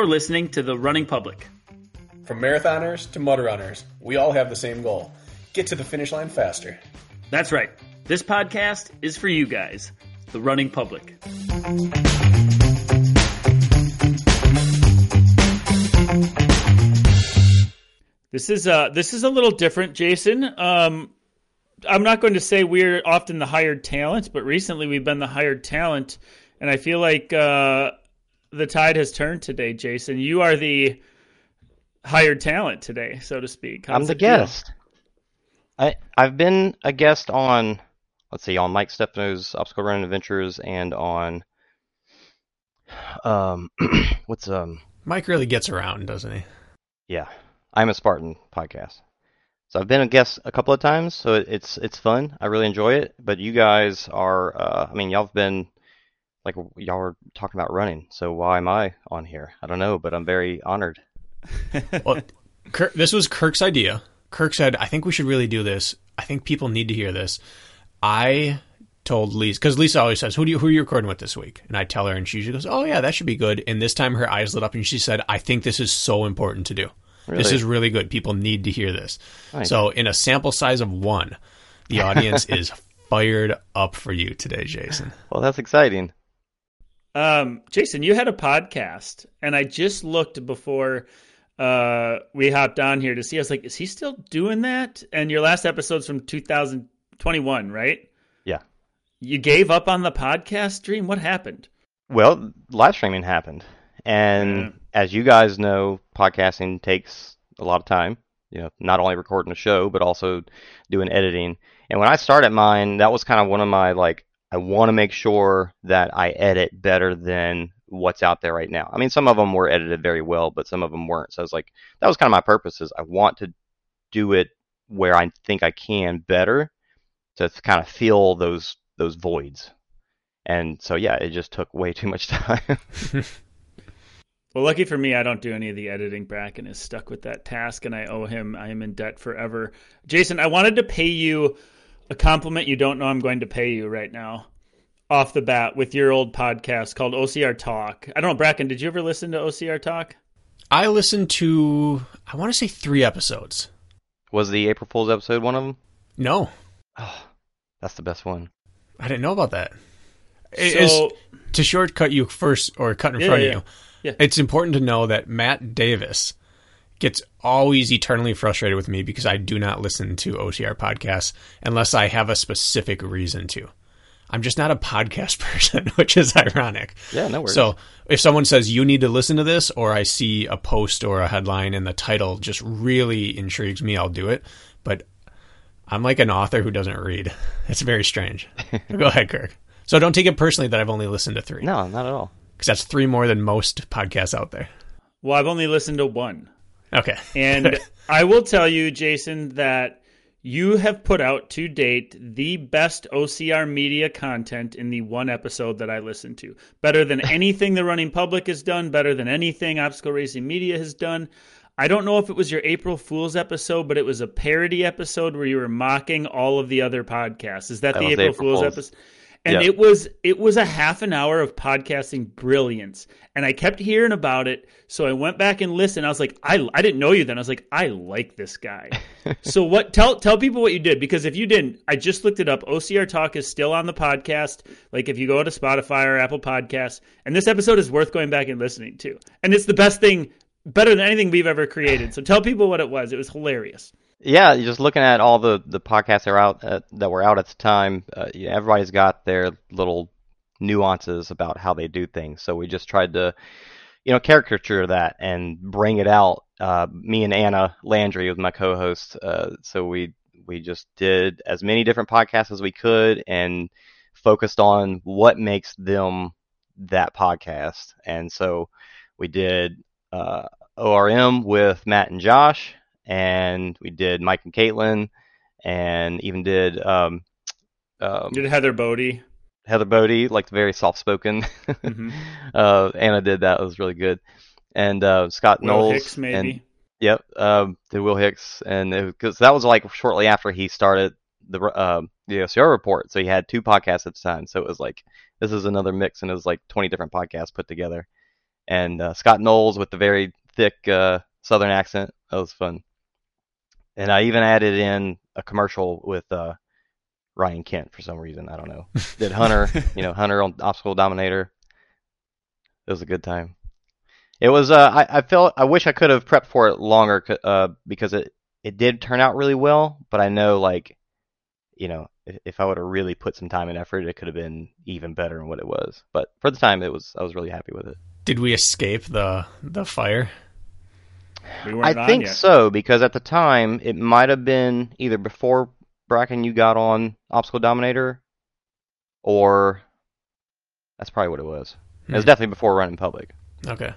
You're listening to The Running Public. From marathoners to mud runners, we all have the same goal get to the finish line faster. That's right. This podcast is for you guys, The Running Public. This is uh this is a little different, Jason. Um, I'm not going to say we're often the hired talent, but recently we've been the hired talent, and I feel like uh, the tide has turned today, Jason. You are the hired talent today, so to speak. How's I'm the guest. I I've been a guest on let's see on Mike Stefano's Obstacle Running Adventures and on um what's um Mike really gets around, doesn't he? Yeah. I'm a Spartan podcast. So I've been a guest a couple of times, so it's it's fun. I really enjoy it. But you guys are, uh, I mean, y'all have been like y'all were talking about running. So why am I on here? I don't know, but I'm very honored. well, Kirk, this was Kirk's idea. Kirk said, "I think we should really do this. I think people need to hear this." I told Lisa because Lisa always says, "Who do you who are you recording with this week?" And I tell her, and she usually goes, "Oh yeah, that should be good." And this time her eyes lit up, and she said, "I think this is so important to do." Really? This is really good. People need to hear this. Nice. So, in a sample size of one, the audience is fired up for you today, Jason. Well, that's exciting. Um, Jason, you had a podcast, and I just looked before uh, we hopped on here to see. I was like, is he still doing that? And your last episode's from 2021, right? Yeah. You gave up on the podcast stream. What happened? Well, live streaming happened. And yeah. as you guys know, podcasting takes a lot of time. You know, not only recording a show, but also doing editing. And when I started mine, that was kind of one of my like, I want to make sure that I edit better than what's out there right now. I mean, some of them were edited very well, but some of them weren't. So I was like, that was kind of my purpose is I want to do it where I think I can better to kind of fill those those voids. And so yeah, it just took way too much time. Well, lucky for me, I don't do any of the editing. Bracken is stuck with that task, and I owe him. I am in debt forever. Jason, I wanted to pay you a compliment you don't know I'm going to pay you right now, off the bat, with your old podcast called OCR Talk. I don't know, Bracken, did you ever listen to OCR Talk? I listened to, I want to say three episodes. Was the April Fool's episode one of them? No. Oh, that's the best one. I didn't know about that. So, to shortcut you first, or cut in yeah, front yeah. of you yeah. It's important to know that Matt Davis gets always eternally frustrated with me because I do not listen to OCR podcasts unless I have a specific reason to. I'm just not a podcast person, which is ironic. Yeah, no worries. So if someone says you need to listen to this, or I see a post or a headline and the title just really intrigues me, I'll do it. But I'm like an author who doesn't read. It's very strange. Go ahead, Kirk. So don't take it personally that I've only listened to three. No, not at all because that's three more than most podcasts out there. Well, I've only listened to one. Okay. and I will tell you, Jason, that you have put out to date the best OCR media content in the one episode that I listened to. Better than anything the running public has done, better than anything Obstacle Racing Media has done. I don't know if it was your April Fool's episode, but it was a parody episode where you were mocking all of the other podcasts. Is that, that the April, April Fool's, Fool's episode? And yep. it was it was a half an hour of podcasting brilliance. And i kept hearing about it. So i went back and listened. I was like i, I didn't know you then. I was like i like this guy. So what tell tell people what you did. Because if you didn't i just looked it up. Ocr talk is still on the podcast. Like if you go to spotify or apple podcasts and this episode is worth going back and listening to. And it's the best thing better than anything we've ever created. So tell people what it was. It was hilarious yeah, just looking at all the the podcasts that were out uh, that were out at the time, uh, everybody's got their little nuances about how they do things. So we just tried to, you know, caricature that and bring it out. Uh, me and Anna Landry was my co-host, uh, so we we just did as many different podcasts as we could and focused on what makes them that podcast. And so we did uh, ORM with Matt and Josh and we did Mike and Caitlin, and even did um, um did Heather Bodie. Heather Bodie, like the very soft spoken. Mm-hmm. uh, Anna did that; it was really good. And uh, Scott Will Knowles, Hicks, maybe. And, yep, um, did Will Hicks, and because that was like shortly after he started the uh, the OCR report, so he had two podcasts at the time. So it was like this is another mix, and it was like 20 different podcasts put together. and uh, Scott Knowles with the very thick uh, Southern accent. That was fun. And I even added in a commercial with uh, Ryan Kent for some reason. I don't know. Did Hunter, you know, Hunter on Obstacle Dominator. It was a good time. It was. Uh, I, I felt. I wish I could have prepped for it longer. Uh, because it it did turn out really well. But I know, like, you know, if, if I would have really put some time and effort, it could have been even better than what it was. But for the time, it was. I was really happy with it. Did we escape the the fire? We I think yet. so because at the time it might have been either before Bracken you got on Obstacle Dominator, or that's probably what it was. It was Hmm. definitely before running public. Okay.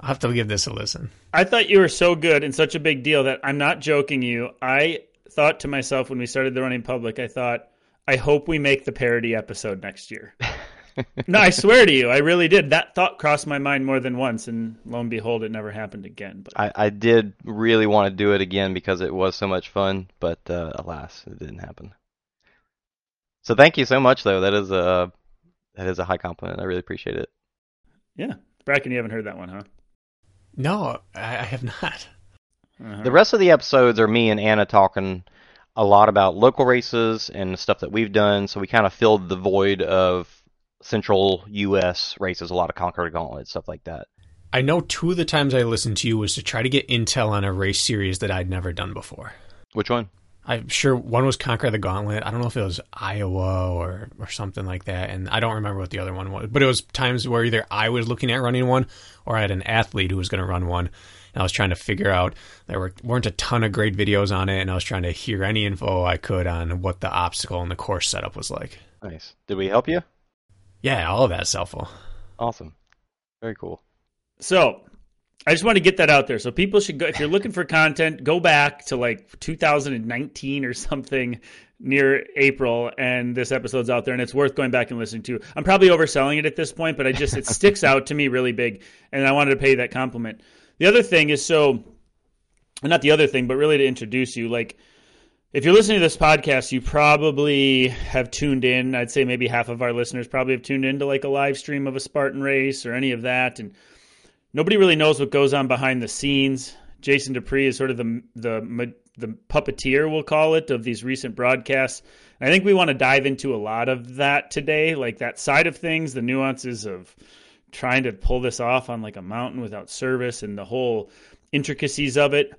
I'll have to give this a listen. I thought you were so good and such a big deal that I'm not joking you. I thought to myself when we started the running public, I thought, I hope we make the parody episode next year. no, I swear to you, I really did. That thought crossed my mind more than once, and lo and behold, it never happened again. But I, I did really want to do it again because it was so much fun, but uh, alas, it didn't happen. So thank you so much, though. That is a that is a high compliment. I really appreciate it. yeah, Bracken, you haven't heard that one, huh? No, I, I have not. Uh-huh. The rest of the episodes are me and Anna talking a lot about local races and stuff that we've done. So we kind of filled the void of central U.S. races, a lot of Conquer Gauntlet stuff like that. I know two of the times I listened to you was to try to get intel on a race series that I'd never done before. Which one? I'm sure one was Conquer the Gauntlet. I don't know if it was Iowa or, or something like that. And I don't remember what the other one was. But it was times where either I was looking at running one or I had an athlete who was going to run one. And I was trying to figure out there were, weren't a ton of great videos on it. And I was trying to hear any info I could on what the obstacle and the course setup was like. Nice. Did we help you? Yeah, all of that's helpful. Awesome. Very cool. So I just want to get that out there. So people should go if you're looking for content, go back to like 2019 or something near April, and this episode's out there, and it's worth going back and listening to. I'm probably overselling it at this point, but I just it sticks out to me really big, and I wanted to pay you that compliment. The other thing is so, not the other thing, but really to introduce you, like if you're listening to this podcast, you probably have tuned in. I'd say maybe half of our listeners probably have tuned into like a live stream of a Spartan race or any of that, and nobody really knows what goes on behind the scenes. Jason Dupree is sort of the the the puppeteer, we'll call it, of these recent broadcasts. And I think we want to dive into a lot of that today, like that side of things, the nuances of trying to pull this off on like a mountain without service and the whole intricacies of it.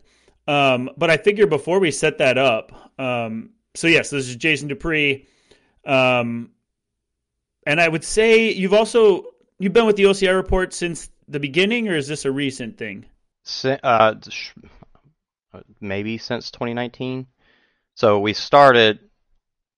Um, but I figure before we set that up, um, so yes, this is Jason Dupree. Um, and I would say you've also you've been with the OCR report since the beginning, or is this a recent thing? Uh, maybe since 2019. So we started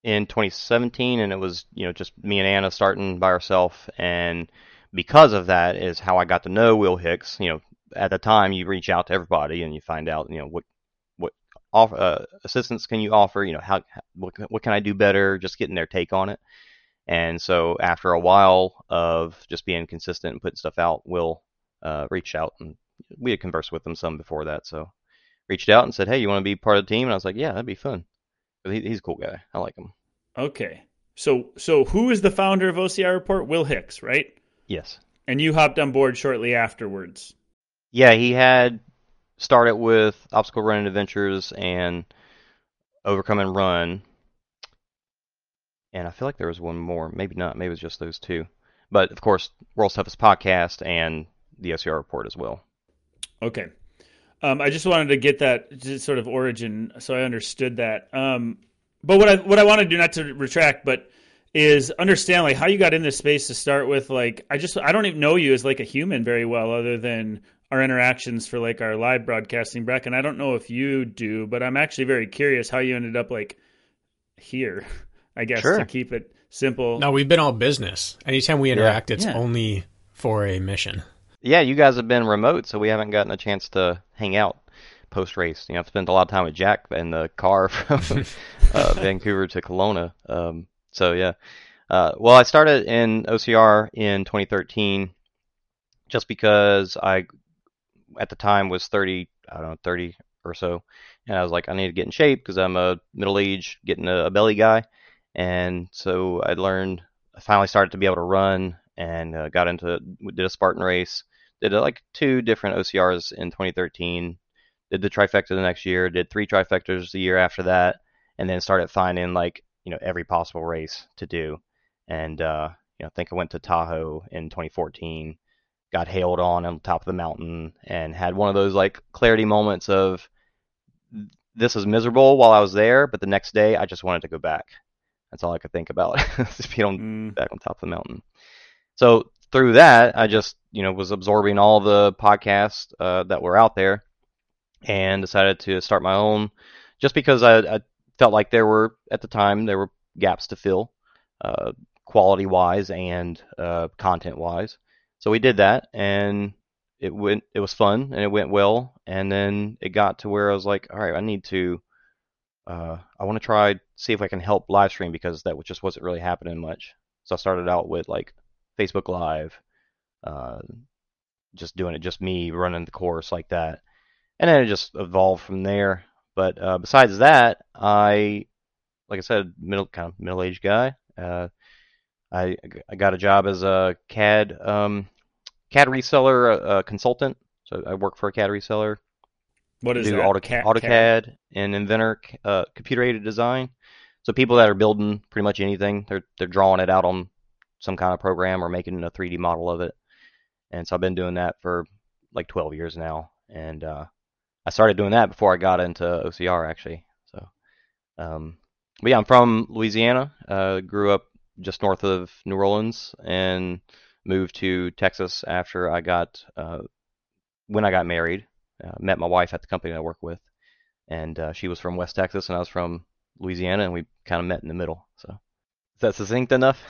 in 2017, and it was you know just me and Anna starting by ourselves, and because of that is how I got to know Will Hicks. You know, at the time you reach out to everybody and you find out you know what what uh, assistance can you offer. You know how what what can I do better? Just getting their take on it. And so after a while of just being consistent and putting stuff out, we'll uh, reached out and we had conversed with them some before that, so reached out and said, "Hey, you want to be part of the team?" And I was like, "Yeah, that'd be fun He, he's a cool guy. I like him. Okay, so so who is the founder of OCR report? Will Hicks, right? Yes. And you hopped on board shortly afterwards. Yeah, he had started with Obstacle Running Adventures and Overcome and Run, and I feel like there was one more. Maybe not. Maybe it was just those two. But of course, World's Toughest Podcast and the OCR report as well. Okay. Um, I just wanted to get that sort of origin, so I understood that. Um, but what I what I want to do, not to retract, but is understand like how you got in this space to start with. Like, I just I don't even know you as like a human very well, other than our interactions for like our live broadcasting, Breck. And I don't know if you do, but I'm actually very curious how you ended up like here. I guess Sure. to keep it simple. No, we've been all business. Anytime we interact, it's Yeah. only for a mission. Yeah, you guys have been remote, so we haven't gotten a chance to hang out post race. You know, I've spent a lot of time with Jack in the car from uh, Vancouver to Kelowna. Um, so yeah, uh, well, I started in OCR in 2013, just because I, at the time, was 30. I don't know, 30 or so, and I was like, I need to get in shape because I'm a middle aged, getting a, a belly guy, and so I learned. I finally started to be able to run and uh, got into did a Spartan race did uh, like two different OCRs in 2013. Did the trifecta the next year. Did three trifectas the year after that, and then started finding like you know every possible race to do. And uh, you know, I think I went to Tahoe in 2014. Got hailed on on top of the mountain and had one of those like clarity moments of this is miserable while I was there, but the next day I just wanted to go back. That's all I could think about. Just be on Mm. back on top of the mountain. So through that, I just you know was absorbing all the podcasts uh, that were out there, and decided to start my own, just because I, I felt like there were at the time there were gaps to fill, uh, quality wise and uh, content wise. So we did that, and it went. It was fun, and it went well. And then it got to where I was like, all right, I need to. Uh, I want to try see if I can help live stream because that just wasn't really happening much. So I started out with like Facebook Live, uh, just doing it, just me running the course like that, and then it just evolved from there. But uh, besides that, I, like I said, middle kind of middle aged guy. Uh, I I got a job as a CAD um, CAD reseller uh, consultant. So I work for a CAD reseller What is do that? Auto, Cat- AutoCAD and Inventor uh, computer aided design. So people that are building pretty much anything, they're they're drawing it out on some kind of program or making a 3D model of it. And so I've been doing that for like 12 years now, and uh, I started doing that before I got into OCR actually. So, um, but yeah, I'm from Louisiana. Uh, grew up just north of New Orleans and moved to Texas after I got uh, when I got married. Uh, met my wife at the company I work with, and uh, she was from West Texas and I was from Louisiana, and we kind of met in the middle. So, is that succinct enough?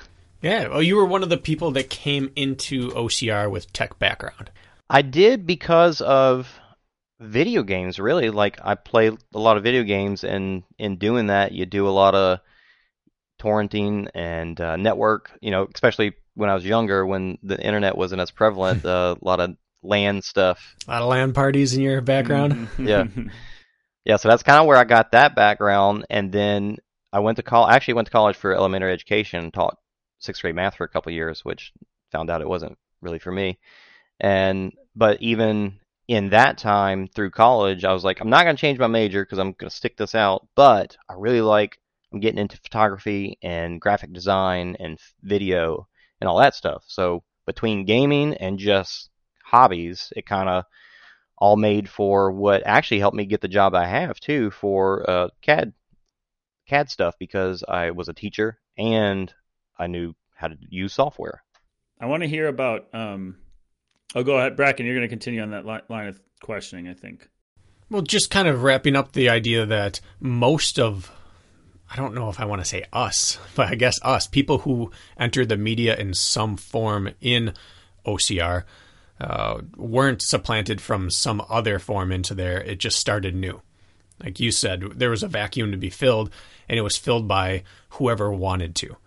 Yeah. Well, you were one of the people that came into OCR with tech background. I did because of video games, really. Like I play a lot of video games, and in doing that, you do a lot of torrenting and uh, network. You know, especially when I was younger, when the internet wasn't as prevalent, uh, a lot of LAN stuff. A lot of LAN parties in your background. Yeah. Yeah, so that's kind of where I got that background, and then I went to college. Actually went to college for elementary education, taught sixth grade math for a couple years, which found out it wasn't really for me. And but even in that time through college, I was like, I'm not gonna change my major because I'm gonna stick this out. But I really like I'm getting into photography and graphic design and video and all that stuff. So between gaming and just hobbies, it kind of all made for what actually helped me get the job I have too for uh, CAD CAD stuff because I was a teacher and I knew how to use software. I want to hear about. Um, oh, go ahead, Bracken. You're going to continue on that li- line of questioning. I think. Well, just kind of wrapping up the idea that most of, I don't know if I want to say us, but I guess us, people who entered the media in some form in OCR, uh, weren't supplanted from some other form into there. It just started new. Like you said, there was a vacuum to be filled, and it was filled by whoever wanted to.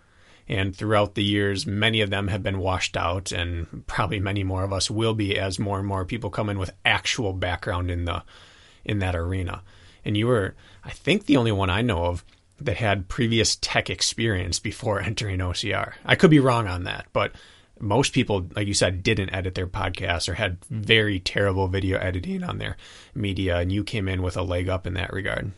And throughout the years, many of them have been washed out, and probably many more of us will be as more and more people come in with actual background in the in that arena. And you were, I think, the only one I know of that had previous tech experience before entering OCR. I could be wrong on that, but most people, like you said, didn't edit their podcasts or had very terrible video editing on their media, and you came in with a leg up in that regard.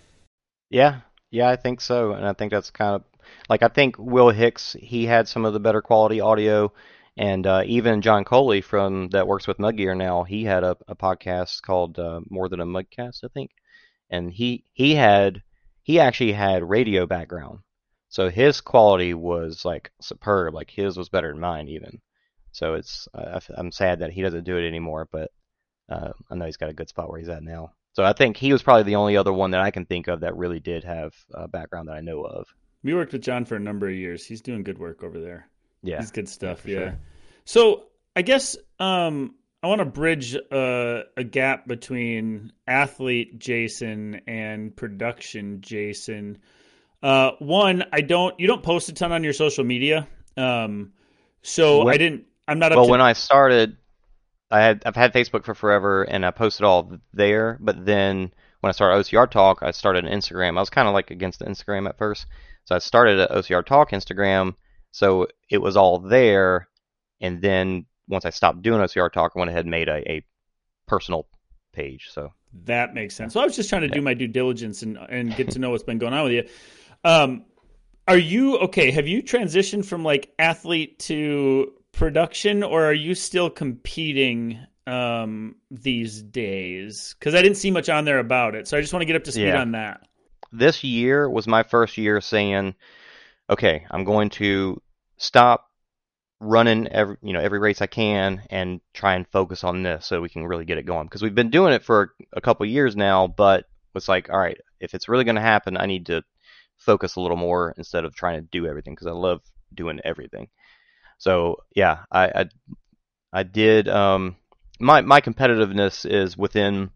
Yeah, yeah, I think so, and I think that's kind of like I think Will Hicks he had some of the better quality audio, and uh, even John Coley from that works with Mudgear now he had a, a podcast called uh, More Than a Mudcast I think, and he he had he actually had radio background, so his quality was like superb, like his was better than mine even. So it's I, I'm sad that he doesn't do it anymore, but uh, I know he's got a good spot where he's at now. So I think he was probably the only other one that I can think of that really did have a background that I know of. We worked with John for a number of years. He's doing good work over there. Yeah. He's good stuff. for Yeah. sure. So I guess um, I want to bridge uh, a gap between athlete Jason and production Jason. Uh, one, I don't. You don't post a ton on your social media. Um, so When- I didn't. I'm not up Well, to. when I started, I had I've had Facebook for forever, and I posted all there. But then when I started OCR Talk, I started an Instagram. I was kind of like against the Instagram at first, so I started an OCR Talk Instagram. So it was all there, and then once I stopped doing OCR talk, I went ahead and made a, a personal page. So that makes sense. So I was just trying to do my due diligence and and get to know what's been going on with you. Um, are you okay? Have you transitioned from like athlete to production, or are you still competing um, these days? Because I didn't see much on there about it, so I just want to get up to speed Yeah. on that. this year was my first year saying, okay, I'm going to stop running every you know every race I can and try and focus on this so we can really get it going because we've been doing it for a couple years now, but it's like all right, if it's really going to happen, I need to focus a little more instead of trying to do everything because I love doing everything. So yeah, I I, I did um my my competitiveness is within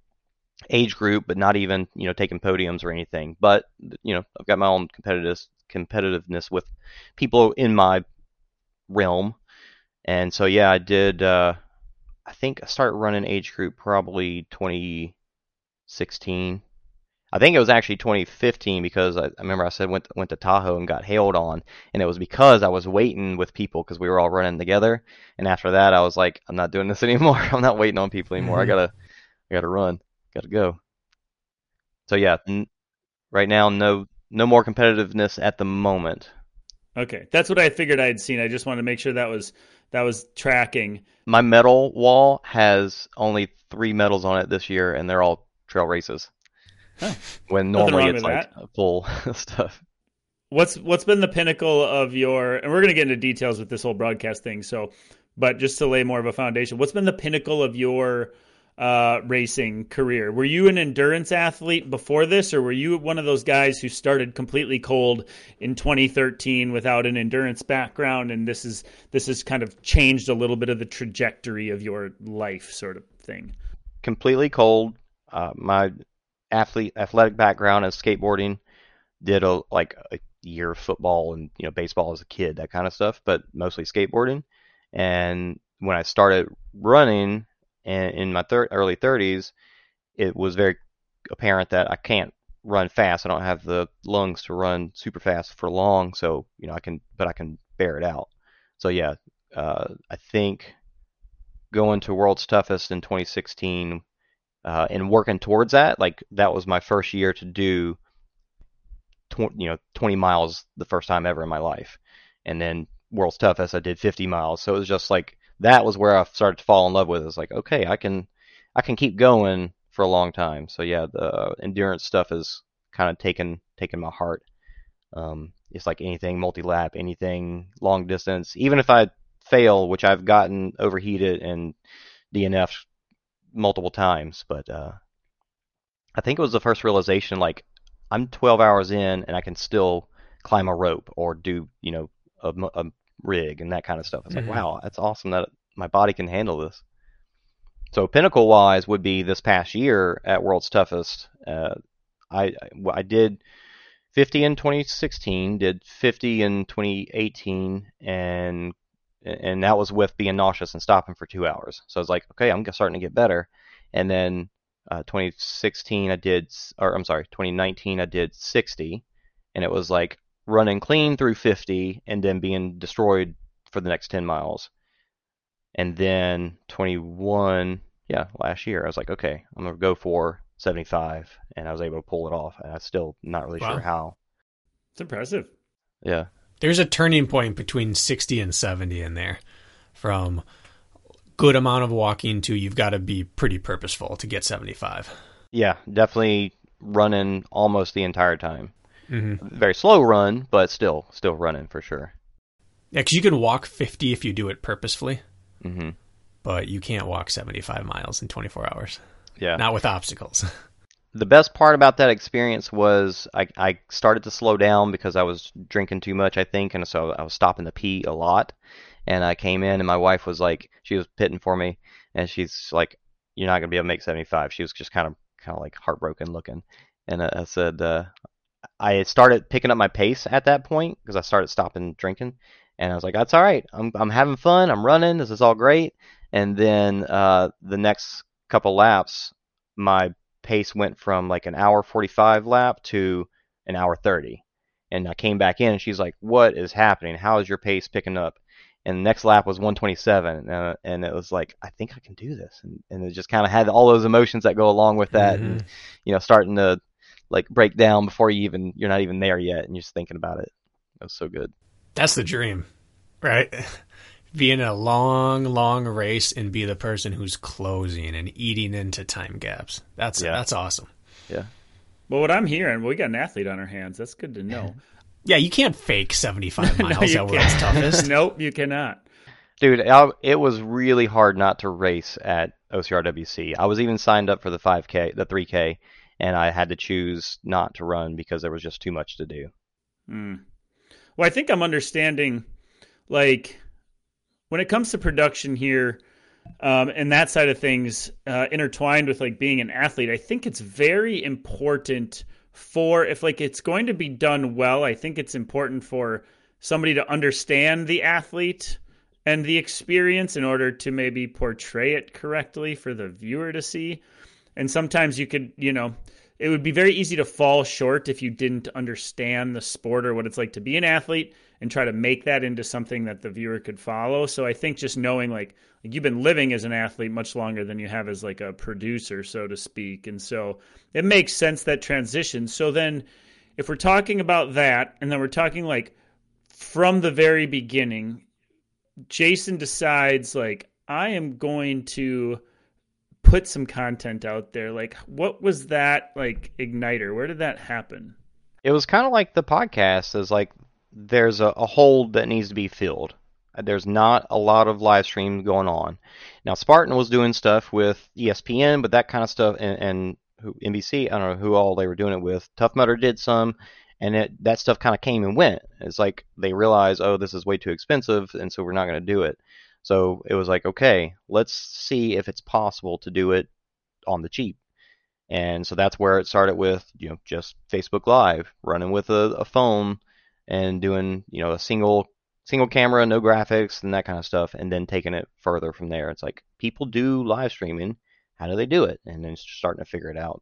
age group, but not even you know taking podiums or anything. But you know I've got my own competitiveness competitiveness with people in my realm, and so yeah, I did. Uh, I think I started running age group probably 2016. I think it was actually 2015 because I, I remember I said went went to Tahoe and got hailed on, and it was because I was waiting with people because we were all running together. And after that, I was like, I'm not doing this anymore. I'm not waiting on people anymore. I gotta I gotta run. Gotta go. So yeah, n- right now no no more competitiveness at the moment. Okay, that's what I figured I had seen. I just wanted to make sure that was that was tracking. My medal wall has only three medals on it this year, and they're all trail races. Huh. When normally it's like full stuff. What's what's been the pinnacle of your and we're going to get into details with this whole broadcast thing. So, but just to lay more of a foundation, what's been the pinnacle of your uh, racing career? Were you an endurance athlete before this, or were you one of those guys who started completely cold in 2013 without an endurance background, and this is this has kind of changed a little bit of the trajectory of your life, sort of thing? completely cold. Uh, my athlete athletic background is skateboarding. Did a like a year of football and you know baseball as a kid, that kind of stuff, but mostly skateboarding. And when I started running in, in my thir- early 30s, it was very apparent that I can't run fast. I don't have the lungs to run super fast for long, so you know I can, but I can bear it out. So yeah, uh, I think going to World's Toughest in 2016 uh, and working towards that, like that was my first year to do, tw- you know, 20 miles the first time ever in my life, and then World's Toughest I did 50 miles. So it was just like that was where I started to fall in love with. it. It's like okay, I can, I can keep going for a long time. So yeah, the endurance stuff is kind of taken taken my heart. Um, it's like anything multi-lap, anything long distance. Even if I fail, which I've gotten overheated and DNF multiple times, but uh, I think it was the first realization like I'm 12 hours in and I can still climb a rope or do you know a, a rig and that kind of stuff. It's Mhm. like wow, that's awesome that my body can handle this. So pinnacle wise would be this past year at World's Toughest. Uh, I I did 50 in 2016, did 50 in 2018, and and that was with being nauseous and stopping for two hours. So I was like, okay, I'm starting to get better. And then uh, 2016, I did, or I'm sorry, 2019, I did 60, and it was like running clean through 50 and then being destroyed for the next 10 miles. And then 21, yeah, last year, I was like, okay, I'm gonna go for 75, and I was able to pull it off. And I'm still not really Wow. sure how. It's impressive. Yeah. There's a turning point between 60 and 70 in there from good amount of walking to you've got to be pretty purposeful to get 75. Yeah, definitely running almost the entire time. Mm-hmm. Very slow run, but still, still running for sure. Yeah, because you can walk 50 if you do it purposefully, hmm but you can't walk 75 miles in 24 hours. Yeah. Not with obstacles. the best part about that experience was I, I started to slow down because I was drinking too much, I think, and so I was stopping to pee a lot. And I came in, and my wife was like, she was pitting for me, and she's like, "You're not gonna be able to make 75." She was just kind of, kind of like heartbroken looking. And I, I said, uh, I started picking up my pace at that point because I started stopping drinking, and I was like, "That's all right. I'm, I'm having fun. I'm running. This is all great." And then uh, the next couple laps, my pace went from like an hour 45 lap to an hour 30 and i came back in and she's like what is happening how is your pace picking up and the next lap was 127, uh, and it was like I think I can do this, and, and it just kind of had all those emotions that go along with that, Mhm. and you know starting to like break down before you even you're not even there yet, and you're just thinking about it. It was so good. That's the dream, right? Be in a long, long race and be the person who's closing and eating into time gaps. That's Yeah. that's awesome. Yeah. Well, what I'm hearing, well, we got an athlete on our hands. That's good to know. Yeah, you can't fake 75 miles you at world's toughest. nope, you cannot. Dude, I, it was really hard not to race at OCRWC. I was even signed up for the 5K, the 3K, and I had to choose not to run because there was just too much to do. Mm. Well, I think I'm understanding, like, when it comes to production here um, and that side of things uh, intertwined with like being an athlete, I think it's very important for if like it's going to be done well. I think it's important for somebody to understand the athlete and the experience in order to maybe portray it correctly for the viewer to see. And sometimes you could, you know, it would be very easy to fall short if you didn't understand the sport or what it's like to be an athlete and try to make that into something that the viewer could follow. So I think just knowing like, like you've been living as an athlete much longer than you have as like a producer, so to speak. And so it makes sense that transition. So then if we're talking about that and then we're talking like from the very beginning, Jason decides like I am going to put some content out there. Like what was that like igniter? Where did that happen? It was kind of like the podcast is like there's a, a hole that needs to be filled. There's not a lot of live streams going on. Now Spartan was doing stuff with ESPN, but that kind of stuff and, and NBC, I don't know who all they were doing it with. Tough Mudder did some, and it, that stuff kind of came and went. It's like they realized, oh, this is way too expensive, and so we're not going to do it. So it was like, okay, let's see if it's possible to do it on the cheap. And so that's where it started with, you know, just Facebook Live, running with a, a phone and doing, you know, a single single camera, no graphics and that kind of stuff, and then taking it further from there. It's like people do live streaming. How do they do it? And then starting to figure it out.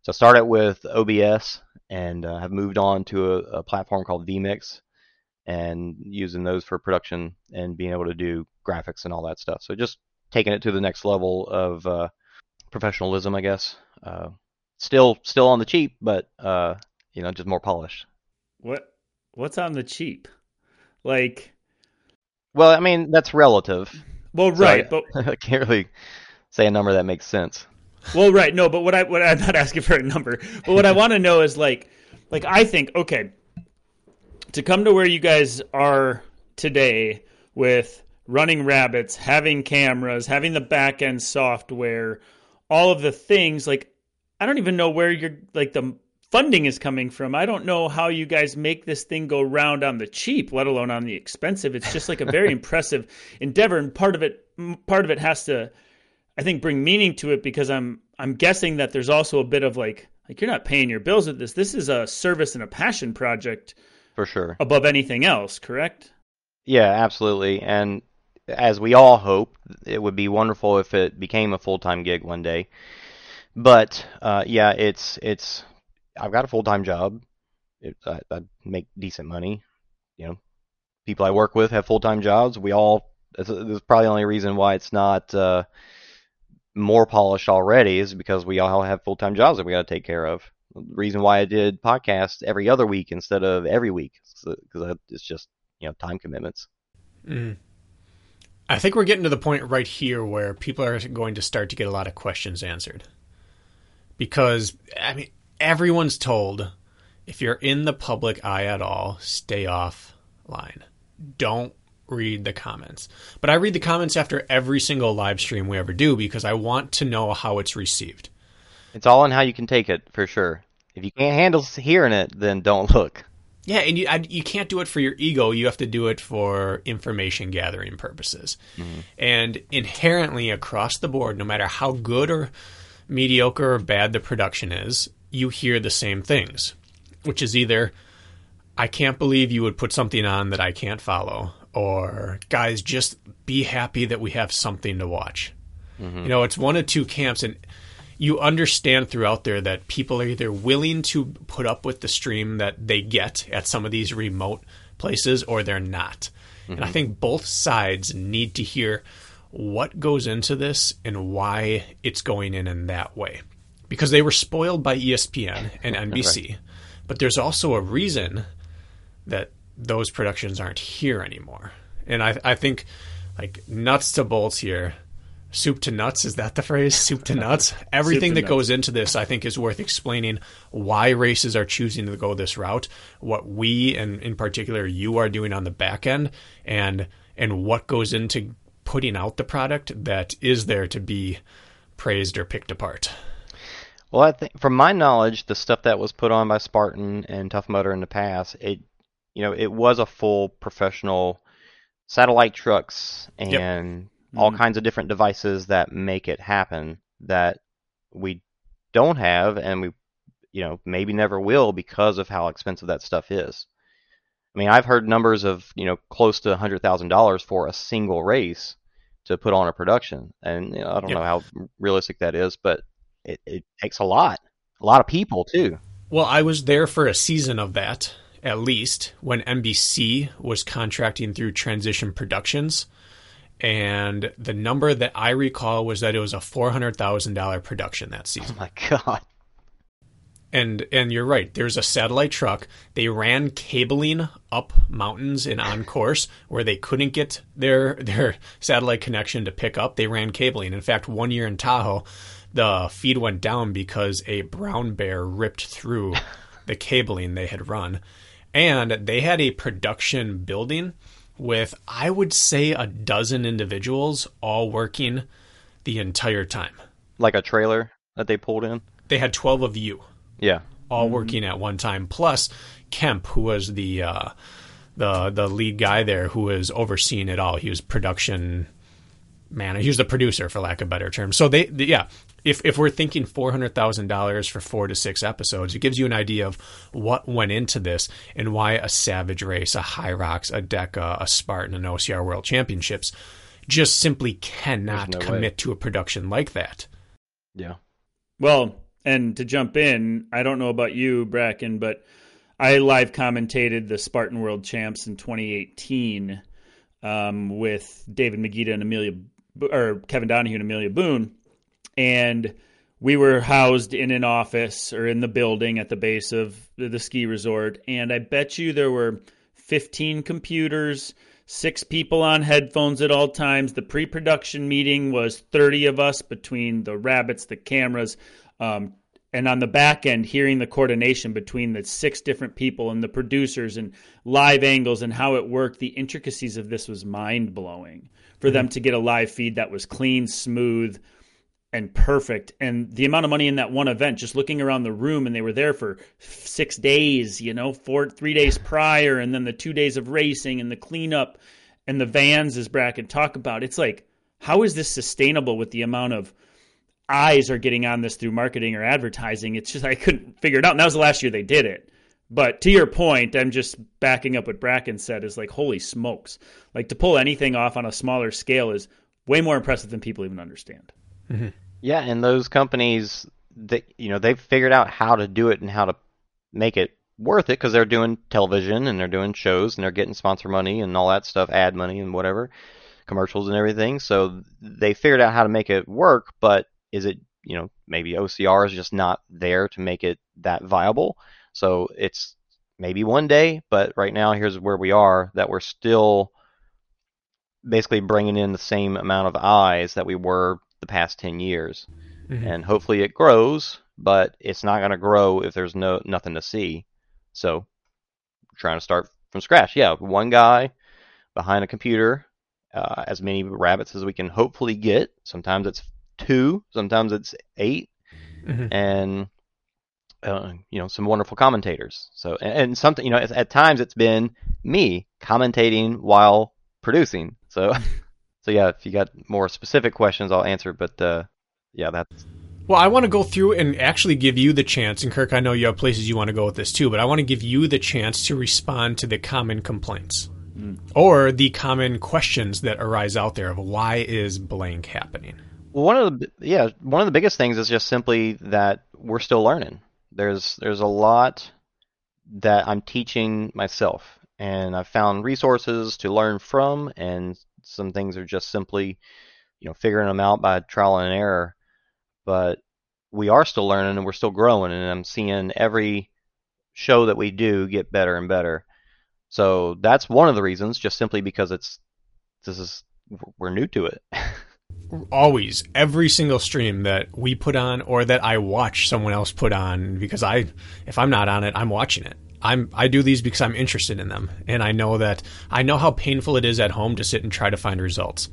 So I started with OBS and uh, have moved on to a, a platform called vMix and using those for production and being able to do graphics and all that stuff. So just taking it to the next level of uh, professionalism, I guess. Uh, still, still on the cheap, but uh, you know, just more polished. What what's on the cheap? Like Well, I mean, that's relative. well So right, I- but I can't really say a number that makes sense. Well, right, no, but what I what I'm not asking for a number, but what I want to know is like, like I think okay, to come to where you guys are today with running rabbits, having cameras, having the back end software, all of the things like I don't even know where you're like the funding is coming from. I don't know how you guys make this thing go round on the cheap, let alone on the expensive. It's just like a very impressive endeavor, and part of it, part of it has to, I think, bring meaning to it because I'm, I'm guessing that there's also a bit of like, like you're not paying your bills with this. This is a service and a passion project For sure. above anything else, correct? Yeah, absolutely. And as we all hope, it would be wonderful if it became a full time gig one day. But uh, yeah, it's it's. I've got a full time job. It, I, I make decent money. You know, people I work with have full time jobs. We all. This is probably the only reason why it's not uh, more polished already is because we all have full time jobs that we got to take care of. The reason why I did podcasts every other week instead of every week because it's just you know time commitments. Mm. I think we're getting to the point right here where people are going to start to get a lot of questions answered. Because, I mean, everyone's told if you're in the public eye at all, stay offline. Don't read the comments. But I read the comments after every single live stream we ever do because I want to know how it's received. It's all in how you can take it, for sure. If you can't handle hearing it, then don't look. Yeah, and you I, you can't do it for your ego. You have to do it for information gathering purposes. Mm-hmm. And inherently across the board, no matter how good or mediocre or bad the production is, you hear the same things, which is either I can't believe you would put something on that I can't follow, or guys, just be happy that we have something to watch. Mm-hmm. You know, it's one of two camps, and you understand throughout there that people are either willing to put up with the stream that they get at some of these remote places or they're not. And I mm-hmm. think both sides need to hear what goes into this and why it's going in in that way. Because they were spoiled by ESPN and NBC. But there's also a reason that those productions aren't here anymore. And I, I think, like, nuts to bolts here, soup to nuts, is that the phrase? Soup to nuts? Everything to that nuts. goes into this, I think, is worth explaining why races are choosing to go this route, what we, and in particular, you are doing on the back end, and and what goes into putting out the product that is there to be praised or picked apart. Well, I think from my knowledge, the stuff that was put on by Spartan and Tough Mudder in the past, it you know, it was a full professional satellite trucks and all mm-hmm. kinds of different devices that make it happen that we don't have and we you know, maybe never will because of how expensive that stuff is. I mean, I've heard numbers of, you know, close to $100,000 for a single race to put on a production. And you know, I don't Yep. know how realistic that is, but it, it takes a lot. A lot of people too. Well, I was there for a season of that, at least, when NBC was contracting through Transition Productions. And the number that I recall was that it was a $400,000 production that season. Oh my god. And and you're right. There's a satellite truck. They ran cabling up mountains and on course where they couldn't get their their satellite connection to pick up. They ran cabling. In fact, one year in Tahoe, the feed went down because a brown bear ripped through the cabling they had run. And they had a production building with I would say a dozen individuals all working the entire time. Like a trailer that they pulled in. They had 12 of you Yeah. all working at one time. Plus Kemp, who was the uh, the the lead guy there, who was overseeing it all. He was production man. He was the producer, for lack of a better term. So they, the, yeah. If if we're thinking four hundred thousand dollars for four to six episodes, it gives you an idea of what went into this and why a Savage Race, a HYROX, a DEKA, a Spartan, an OCR World Championships just simply cannot There's no way. commit to a production like that. Yeah. Well, and to jump in, I don't know about you, Bracken, but I live commentated the Spartan World Champs in 2018 um, with David Magida and Amelia, or Kevin Donahue and Amelia Boone, and we were housed in an office or in the building at the base of the, ski resort, and I bet you there were 15 computers. Six people on headphones at all times. The pre production meeting was 30 of us between the rabbits, the cameras, um, and on the back end, hearing the coordination between the six different people and the producers and live angles and how it worked. The intricacies of this was mind blowing for them to get a live feed that was clean, smooth, and perfect. And the amount of money in that one event, just looking around the room, and they were there for six days, you know, four, three days prior, and then the two days of racing and the cleanup and the vans, as Bracken talk about. It's like, how is this sustainable with the amount of eyes are getting on this through marketing or advertising? It's just, I couldn't figure it out. And that was the last year they did it. But to your point, I'm just backing up what Bracken said is like, holy smokes. Like to pull anything off on a smaller scale is way more impressive than people even understand. Mm-hmm. Yeah, and those companies, they, you know, they've figured out how to do it and how to make it worth it because they're doing television and they're doing shows and they're getting sponsor money and all that stuff, ad money and whatever, commercials and everything. So they figured out how to make it work, but is it, you know, maybe OCR is just not there to make it that viable. So it's maybe one day, but right now here's where we are that we're still basically bringing in the same amount of eyes that we were the past 10 years. And hopefully it grows, but it's not going to grow if there's no nothing to see. So trying to start from scratch. Yeah, one guy behind a computer, uh, as many rabbits as we can hopefully get. Sometimes it's two, sometimes it's 8 Mhm. and uh, you know some wonderful commentators. So and, and something you know at, at times it's been me commentating while producing. So so yeah, if you got more specific questions, I'll answer. But uh, yeah, that's Well, I want to go through and actually give you the chance, and Kirk, I know you have places you want to go with this too, but I want to give you the chance to respond to the common complaints or the common questions that arise out there of why is blank happening. Well, one of the yeah, one of the biggest things is just simply that we're still learning. There's there's a lot that I'm teaching myself, and I've found resources to learn from, and some things are just simply, you know, figuring them out by trial and error. But we are still learning and we're still growing, and I'm seeing every show that we do get better and better. So that's one of the reasons, just simply because it's this is we're new to it. always every single stream that we put on or that I watch someone else put on because I if I'm not on it I'm watching it I'm I do these because I'm interested in them and I know that I know how painful it is at home to sit and try to find results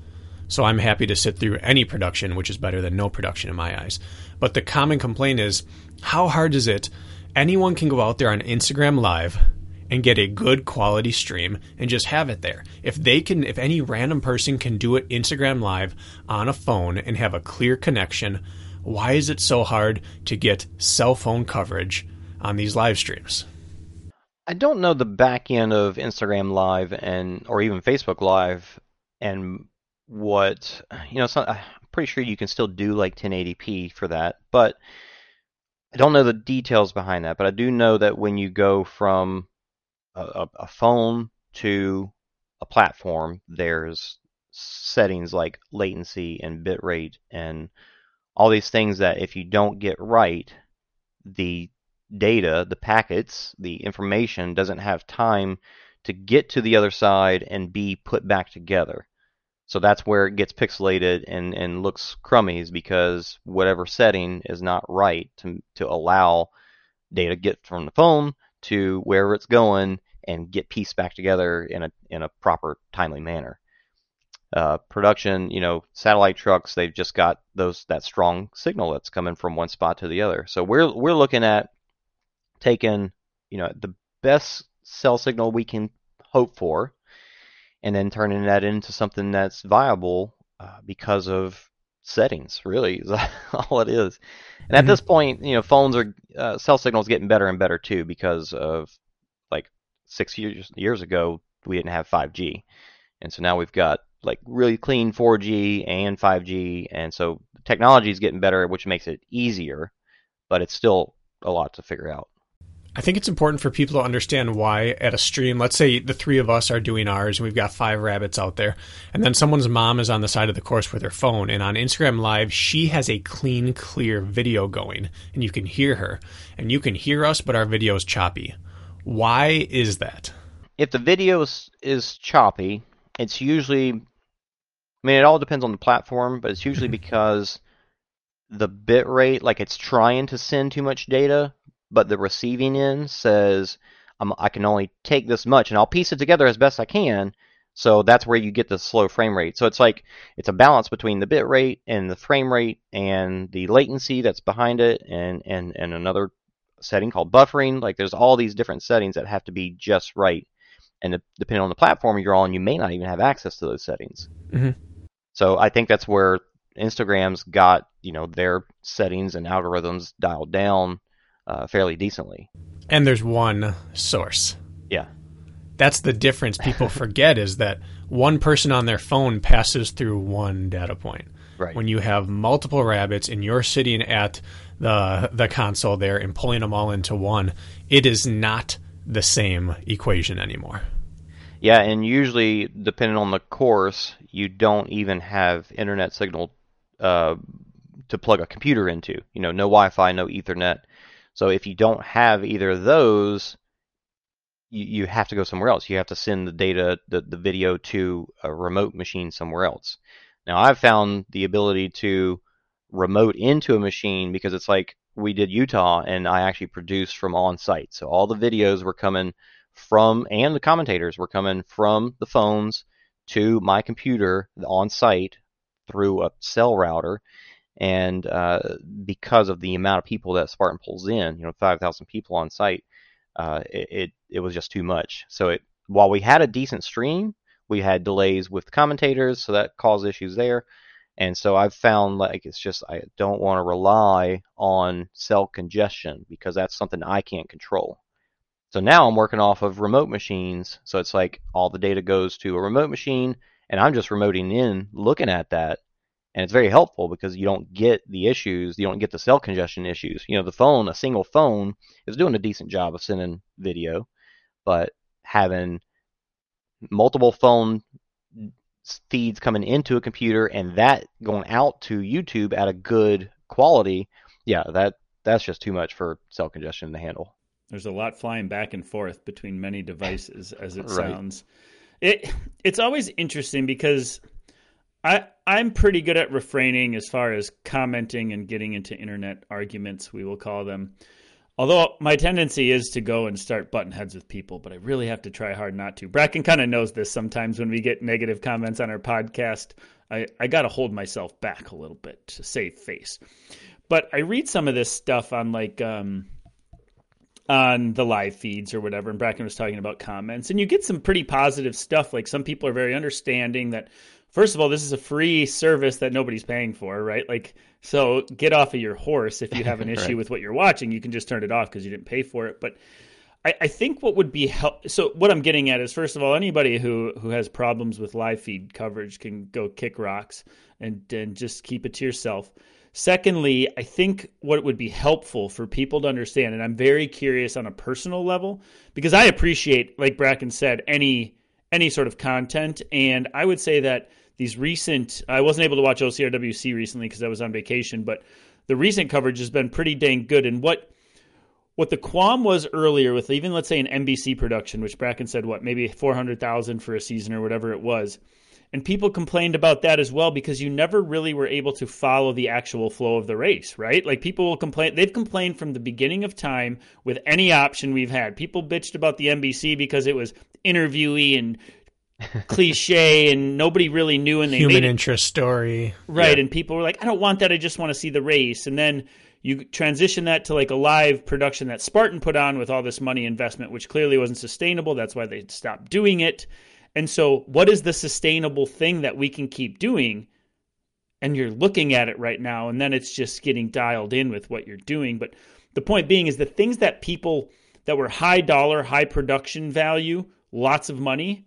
so I'm happy to sit through any production which is better than no production in my eyes but the common complaint is how hard is it anyone can go out there on Instagram live and get a good quality stream and just have it there. If they can, if any random person can do it Instagram live on a phone and have a clear connection, why is it so hard to get cell phone coverage on these live streams? I don't know the back end of Instagram Live and or even Facebook Live and what you know. I'm pretty sure you can still do like 1080p for that, but I don't know the details behind that. But I do know that when you go from a, a phone to a platform, there's settings like latency and bitrate and all these things that if you don't get right, the data, the packets, the information doesn't have time to get to the other side and be put back together. So that's where it gets pixelated and, and looks crummy is because whatever setting is not right to, to allow data get from the phone to wherever it's going and get pieced back together in a in a proper timely manner. Uh, production, you know, satellite trucks, they've just got those that strong signal that's coming from one spot to the other. So we're we're looking at taking, you know, the best cell signal we can hope for, and then turning that into something that's viable uh, because of settings. Really, is all it is. And at mm-hmm. this point, you know, phones are uh, cell signals getting better and better too because of like six years years ago we didn't have 5G, and so now we've got like really clean 4G and 5G, and so technology is getting better, which makes it easier, but it's still a lot to figure out. I think it's important for people to understand why at a stream, let's say the three of us are doing ours and we've got five rabbits out there, and then someone's mom is on the side of the course with her phone, and on Instagram Live, she has a clean, clear video going, and you can hear her, and you can hear us, but our video is choppy. Why is that? If the video is, is choppy, it's usually, I mean, it all depends on the platform, but it's usually mm-hmm. because the bit rate, like it's trying to send too much data, but the receiving end says, I can only take this much, and I'll piece it together as best I can. So that's where you get the slow frame rate. So it's like it's a balance between the bit rate and the frame rate and the latency that's behind it, and and and another setting called buffering. Like there's all these different settings that have to be just right. And depending on the platform you're on, you may not even have access to those settings. Mm-hmm. So I think that's where Instagram's got you know their settings and algorithms dialed down uh, fairly decently. And there's one source. Yeah. That's the difference people forget is that one person on their phone passes through one data point. Right. When you have multiple rabbits and you're sitting at the the console there and pulling them all into one, it is not the same equation anymore. Yeah, and usually, depending on the course, you don't even have internet signal uh, to plug a computer into. You know, no Wi-Fi, no Ethernet. So if you don't have either of those, you, you have to go somewhere else. You have to send the data, the, the video to a remote machine somewhere else. Now, I've found the ability to remote into a machine because it's like we did Utah and I actually produced from on site. So all the videos were coming from, and the commentators were coming from the phones to my computer on site through a cell router. And uh, because of the amount of people that Spartan pulls in, you know, 5,000 people on site, uh, it, it, it was just too much. So it while we had a decent stream, we had delays with commentators, so that caused issues there. And so I've found like it's just I don't want to rely on cell congestion because that's something I can't control. So now I'm working off of remote machines. So it's like all the data goes to a remote machine and I'm just remoting in looking at that. And it's very helpful because you don't get the issues, you don't get the cell congestion issues. You know, the phone, a single phone, is doing a decent job of sending video, but having multiple phone feeds coming into a computer and that going out to YouTube at a good quality, yeah, that that's just too much for cell congestion to handle. There's a lot flying back and forth between many devices, as it right. sounds. It it's always interesting because I I'm pretty good at refraining as far as commenting and getting into internet arguments, we will call them. Although my tendency is to go and start button heads with people, but I really have to try hard not to. Bracken kind of knows this sometimes when we get negative comments on our podcast. I, I got to hold myself back a little bit to save face. But I read some of this stuff on like um, on the live feeds or whatever, and Bracken was talking about comments, and you get some pretty positive stuff. Like some people are very understanding that first of all, this is a free service that nobody's paying for, right? Like, so get off of your horse if you have an issue right. with what you're watching. You can just turn it off because you didn't pay for it. But I, I think what would be help. So what I'm getting at is, first of all, anybody who who has problems with live feed coverage can go kick rocks and and just keep it to yourself. Secondly, I think what would be helpful for people to understand, and I'm very curious on a personal level, because I appreciate, like Bracken said, any any sort of content, and I would say that these recent I wasn't able to watch OCRWC recently because I was on vacation, but the recent coverage has been pretty dang good. And what what the qualm was earlier with even let's say an NBC production, which Bracken said what maybe four hundred thousand for a season or whatever it was, and people complained about that as well because you never really were able to follow the actual flow of the race, right? Like people will complain. They've complained from the beginning of time with any option we've had. People bitched about the NBC because it was interviewee and cliche and nobody really knew and they human made interest story. Right yeah. and people were like i don't want that i just want to see the race. And then you transition that to like a live production that spartan put on with all this money investment which clearly wasn't sustainable that's why they stopped doing it. And so what is the sustainable thing that we can keep doing? And you're looking at it right now and then it's just getting dialed in with what you're doing. But the point being is the things that people that were high dollar high production value lots of money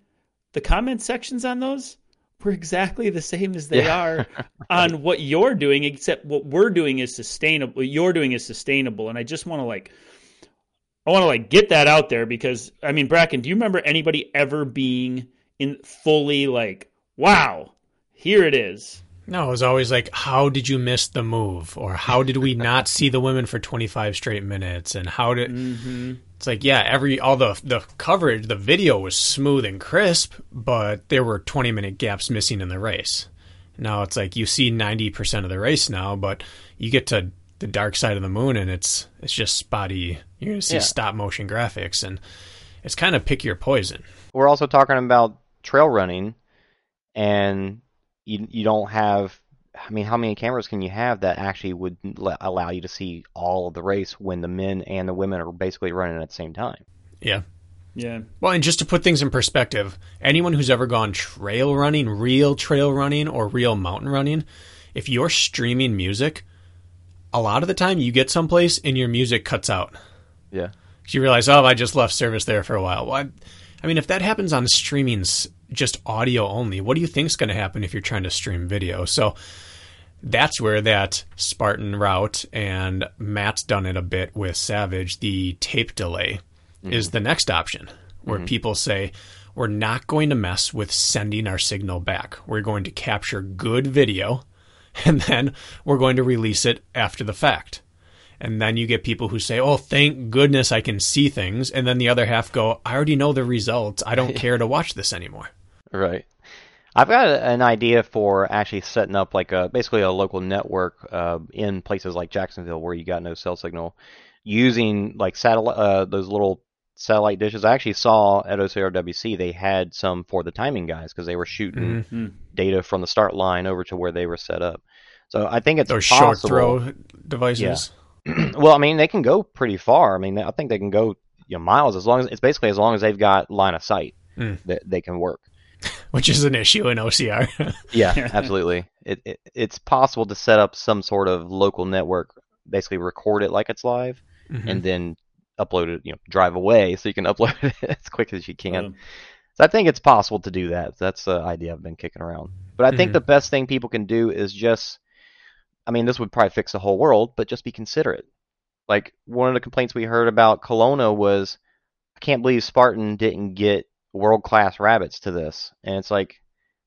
the comment sections on those were exactly the same as they yeah. are on what you're doing, except what we're doing is sustainable. What you're doing is sustainable, and I just want to like, I want to like get that out there because I mean, Bracken, do you remember anybody ever being in fully like, wow, here it is? No, it was always like, how did you miss the move? Or how did we not see the women for 25 straight minutes? And how did. Mm-hmm. It's like, yeah, every. All the, the coverage, the video was smooth and crisp, but there were 20 minute gaps missing in the race. Now it's like you see 90% of the race now, but you get to the dark side of the moon and it's it's just spotty. You're going to see yeah. stop motion graphics and it's kind of pick your poison. We're also talking about trail running and you you don't have. I mean, how many cameras can you have that actually would allow you to see all of the race when the men and the women are basically running at the same time? Yeah. Yeah. Well, and just to put things in perspective, anyone who's ever gone trail running, real trail running, or real mountain running, if you're streaming music, a lot of the time you get someplace and your music cuts out. Yeah. You realize, oh, I just left service there for a while. Well, I, I mean, if that happens on streaming just audio only, what do you think is going to happen if you're trying to stream video? So that's where that Spartan route and Matt's done it a bit with Savage. The tape delay mm-hmm. is the next option where mm-hmm. people say, we're not going to mess with sending our signal back. We're going to capture good video and then we're going to release it after the fact. And then you get people who say, "Oh, thank goodness I can see things," and then the other half go, "I already know the results. I don't care to watch this anymore." Right. I've got an idea for actually setting up like a basically a local network uh, in places like Jacksonville where you got no cell signal, using like satellite uh, those little satellite dishes. I actually saw at OCRWC they had some for the timing guys because they were shooting mm-hmm. data from the start line over to where they were set up. So I think it's those short throw devices. Yeah. well, I mean they can go pretty far. I mean I think they can go you know, miles as long as it's basically as long as they've got line of sight mm. that they can work. Which is an issue in OCR. yeah, absolutely. It, it, it's possible to set up some sort of local network, basically record it like it's live, mm-hmm. and then upload it. You know, drive away so you can upload it as quick as you can. Um, so I think it's possible to do that. That's the idea I've been kicking around. But I think mm-hmm. the best thing people can do is just, I mean, this would probably fix the whole world, but just be considerate. Like one of the complaints we heard about Kelowna was, I can't believe Spartan didn't get world class rabbits to this, and it's like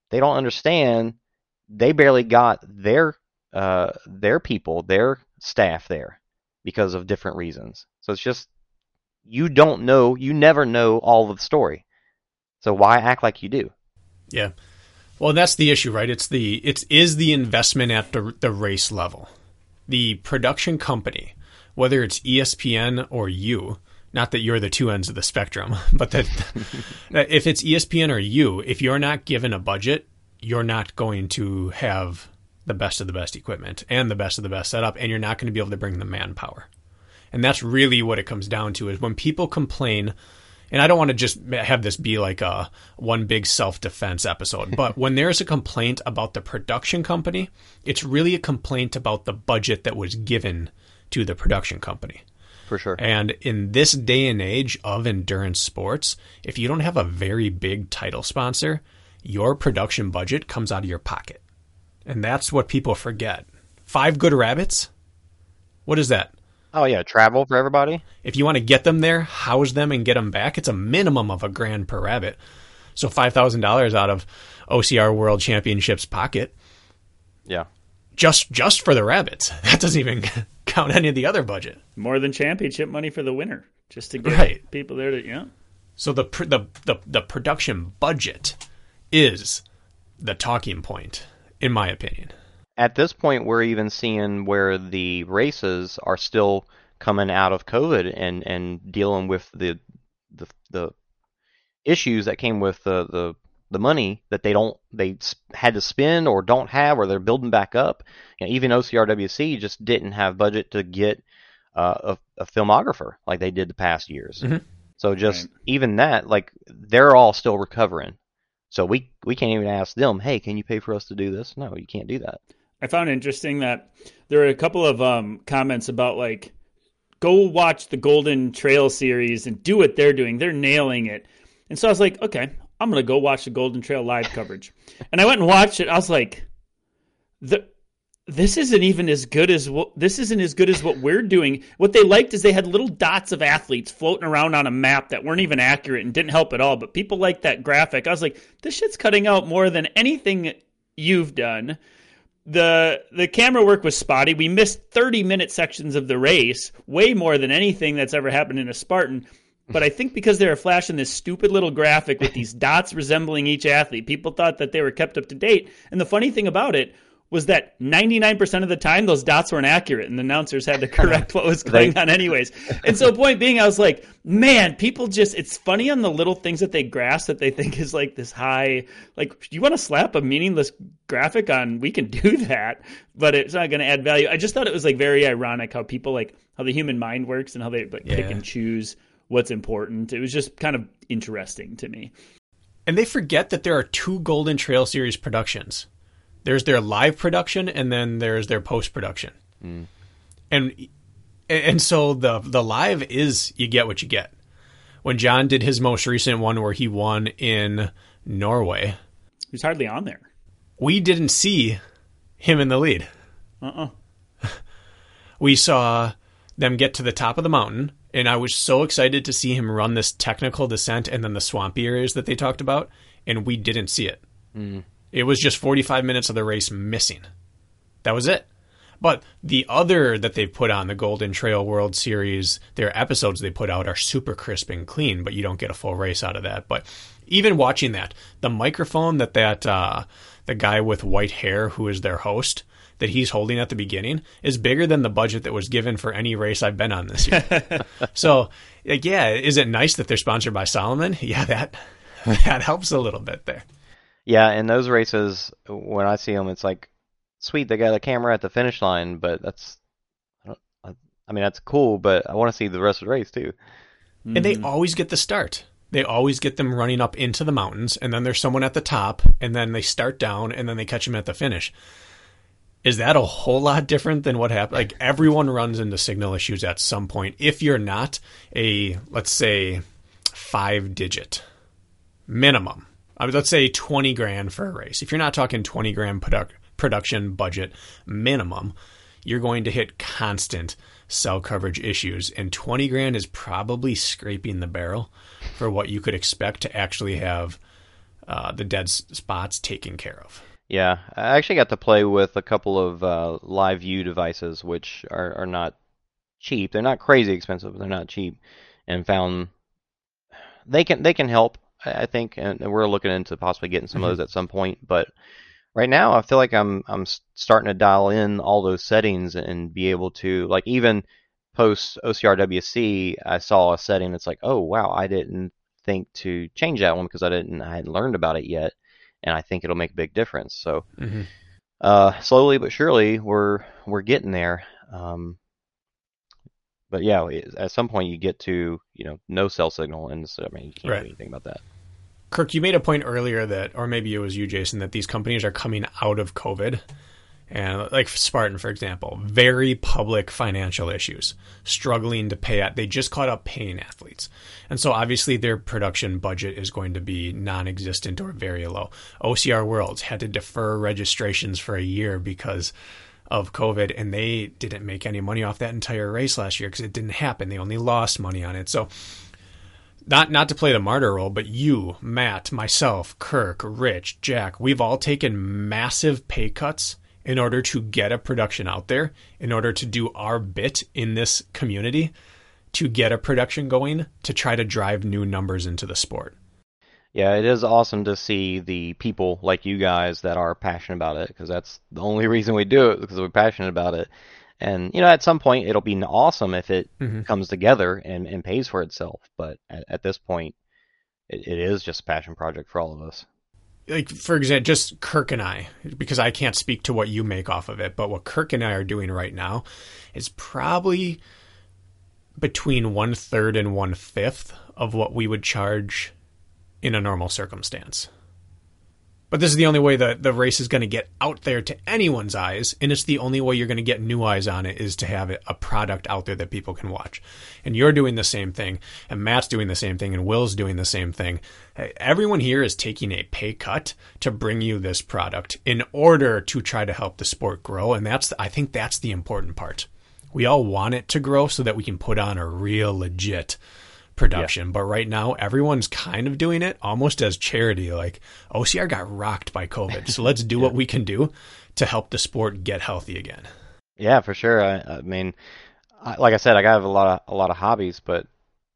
they don't understand. They barely got their uh, their people, their staff there because of different reasons. So it's just you don't know, you never know all of the story. So why act like you do? Yeah. Well, that's the issue, right? It's the it's is the investment at the the race level. The production company, whether it's ESPN or you, not that you're the two ends of the spectrum, but that, that if it's ESPN or you, if you're not given a budget, you're not going to have the best of the best equipment and the best of the best setup, and you're not going to be able to bring the manpower. And that's really what it comes down to is when people complain, and I don't want to just have this be like a one big self defense episode, but when there's a complaint about the production company, it's really a complaint about the budget that was given to the production company. For sure. And in this day and age of endurance sports, if you don't have a very big title sponsor, your production budget comes out of your pocket. And that's what people forget. Five good rabbits? What is that? Oh yeah, travel for everybody. If you want to get them there, house them, and get them back, it's a minimum of a grand per rabbit. So five thousand dollars out of OCR World Championships pocket, Yeah. just just for the rabbits. That doesn't even count any of the other budget. More than championship money for the winner, just to get Right. people there to yeah. So the the the, the production budget is the talking point, in my opinion. At this point, we're even seeing where the races are still coming out of COVID and, and dealing with the, the the issues that came with the, the the money that they don't they had to spend or don't have or they're building back up. You know, even OCRWC just didn't have budget to get uh, a, a filmographer like they did the past years. Mhm. So just Right. even that, like they're all still recovering. So we we can't even ask them, hey, can you pay for us to do this? No, you can't do that. I found interesting that there were a couple of um, comments about like, go watch the Golden Trail series and do what they're doing. They're nailing it. And so I was like, okay, I'm gonna go watch the Golden Trail live coverage. And I went and watched it. I was like, the this isn't even as good as what this isn't as good as what we're doing. What they liked is they had little dots of athletes floating around on a map that weren't even accurate and didn't help at all. But people liked that graphic. I was like, this shit's cutting out more than anything you've done the the camera work was spotty. We missed 30 minute sections of the race, way more than anything that's ever happened in a Spartan. But I think because they were flashing this stupid little graphic with these dots resembling each athlete, people thought that they were kept up to date. And the funny thing about it was that 99% of the time those dots weren't accurate and the announcers had to correct what was going on anyways. And so point being I was like, man, people just it's funny on the little things that they grasp that they think is like this high like do you want to slap a meaningless graphic on we can do that, but it's not going to add value. I just thought it was like very ironic how people like how the human mind works and how they like pick and choose what's important. It was just kind of interesting to me. And they forget that there are two Golden Trail Series productions. There's their live production, and then there's their post production. Hmm. And and so the the live is you get what you get. When John did his most recent one, where he won in Norway, He's hardly on there. we didn't see him in the lead. Uh-uh. we saw them get to the top of the mountain, and I was so excited to see him run this technical descent and then the swampy areas that they talked about, and we didn't see it. It was just 45 minutes of the race missing. That was it. But the other that they've put on the Golden Trail World Series, their episodes they put out are super crisp and clean, but you don't get a full race out of that. But even watching that, the microphone that that uh, the guy with white hair who is their host that he's holding at the beginning is bigger than the budget that was given for any race I've been on this year. so, like, yeah, is it nice that they're sponsored by Salomon? Yeah, that that helps a little bit there. Yeah, in those races, when I see them, it's like, sweet, they got a camera at the finish line, but that's, I, don't, I, I mean, that's cool, but I want to see the rest of the race too. And they hmm. always get the start. They always get them running up into the mountains, and then there's someone at the top, and then they start down, and then they catch them at the finish. Is that a whole lot different than what happened? Like everyone runs into signal issues at some point. If you're not a, let's say, five digit minimum, I mean, let's say 20 grand for a race. If you're not talking 20 grand product, production budget minimum, you're going to hit constant cell coverage issues, and 20 grand is probably scraping the barrel for what you could expect to actually have uh, the dead spots taken care of. Yeah, I actually got to play with a couple of uh, live view devices, which are, are not cheap. They're not crazy expensive, but they're not cheap, and found they can they can help. I think, and we're looking into possibly getting some mm-hmm. of those at some point. But right now, I feel like I'm I'm starting to dial in all those settings and be able to like even post OCRWC. I saw a setting that's like, oh wow, I didn't think to change that one because I didn't I hadn't learned about it yet, and I think it'll make a big difference. So. Mm-hmm. Uh, slowly but surely, we're we're getting there. Um, but yeah, at some point you get to you know no cell signal, and so, I mean you can't right. do anything about that. Kirk, you made a point earlier that, or maybe it was you, Jason, that these companies are coming out of COVID. And like Spartan, for example, very public financial issues, struggling to pay. Out. They just caught up paying athletes, and so obviously their production budget is going to be non-existent or very low. OCR Worlds had to defer registrations for a year because of COVID, and they didn't make any money off that entire race last year because it didn't happen. They only lost money on it. So, not not to play the martyr role, but you, Matt, myself, Kirk, Rich, Jack, we've all taken massive pay cuts in order to get a production out there, in order to do our bit in this community, to get a production going, to try to drive new numbers into the sport. Yeah, it is awesome to see the people like you guys that are passionate about it because that's the only reason we do it because we're passionate about it. And you know, at some point, it'll be awesome if it mm-hmm. comes together and, and pays for itself. But at, at this point, it, it is just a passion project for all of us. Like for example, just Kirk and I, because I can't speak to what you make off of it, but what Kirk and I are doing right now is probably between one third and one fifth of what we would charge in a normal circumstance. But this is the only way that the race is going to get out there to anyone's eyes, and it's the only way you're going to get new eyes on it is to have a product out there that people can watch. And you're doing the same thing, and Matt's doing the same thing, and Will's doing the same thing. Everyone here is taking a pay cut to bring you this product in order to try to help the sport grow, and that's I think that's the important part. We all want it to grow so that we can put on a real legit production. Yeah. But right now, everyone's kind of doing it almost as charity. Like OCR got rocked by COVID, so let's do yeah. what we can do to help the sport get healthy again. Yeah, for sure. I, I mean, I, like I said, I got a lot of a lot of hobbies, but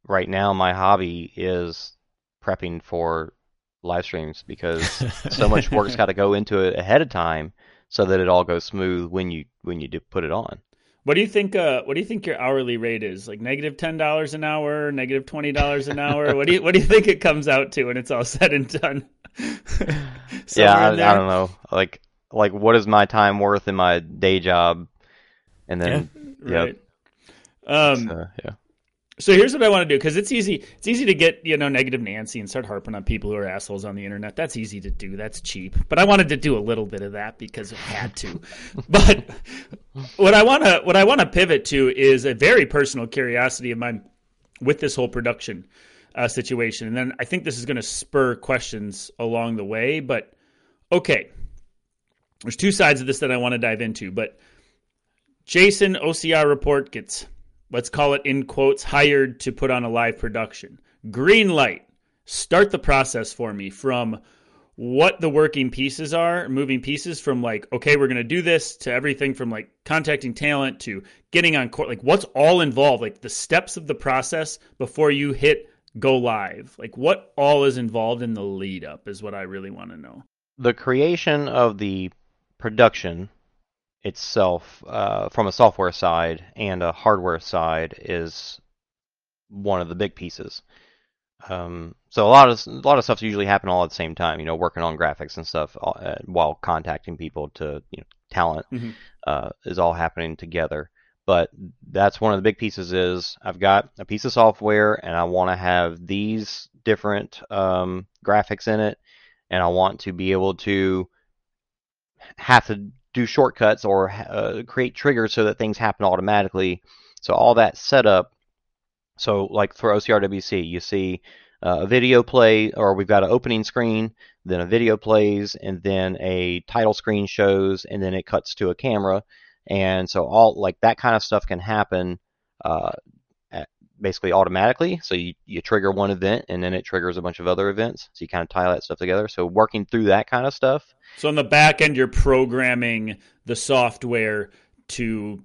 right now my hobby is prepping for live streams because so much work's got to go into it ahead of time so that it all goes smooth when you when you do put it on. What do you think? Uh, what do you think your hourly rate is? Like negative ten dollars an hour, negative twenty dollars an hour. what do you What do you think it comes out to when it's all said and done? yeah, I, I, don't know. Like, like what is my time worth in my day job? And then, yeah, right. Um, uh, yeah so here's what I want to do because it's easy. It's easy to get you know negative Nancy and start harping on people who are assholes on the internet. That's easy to do. That's cheap. But I wanted to do a little bit of that because I had to. but what I want to what I want to pivot to is a very personal curiosity of mine with this whole production uh, situation, and then I think this is going to spur questions along the way. But okay, there's two sides of this that I want to dive into. But Jason OCR report gets let's call it in quotes, hired to put on a live production. Green light. Start the process for me from what the working pieces are, moving pieces from like, okay, we're going to do this to everything from like contacting talent to getting on court. Like, what's all involved? Like, the steps of the process before you hit go live. Like, what all is involved in the lead up is what I really want to know. The creation of the production itself uh, from a software side and a hardware side is one of the big pieces. Um, so a lot of a lot of stuff usually happen all at the same time. You know, working on graphics and stuff uh, while contacting people to you know talent mm-hmm. uh, is all happening together. But that's one of the big pieces. Is I've got a piece of software and I want to have these different um, graphics in it, and I want to be able to have to do shortcuts or uh, create triggers so that things happen automatically. So all that setup. So like for OCRWC, you see uh, a video play, or we've got an opening screen, then a video plays, and then a title screen shows, and then it cuts to a camera, and so all like that kind of stuff can happen uh, basically automatically. So you you trigger one event and then it triggers a bunch of other events. So you kind of tie that stuff together. So working through that kind of stuff. So on the back end, you're programming the software to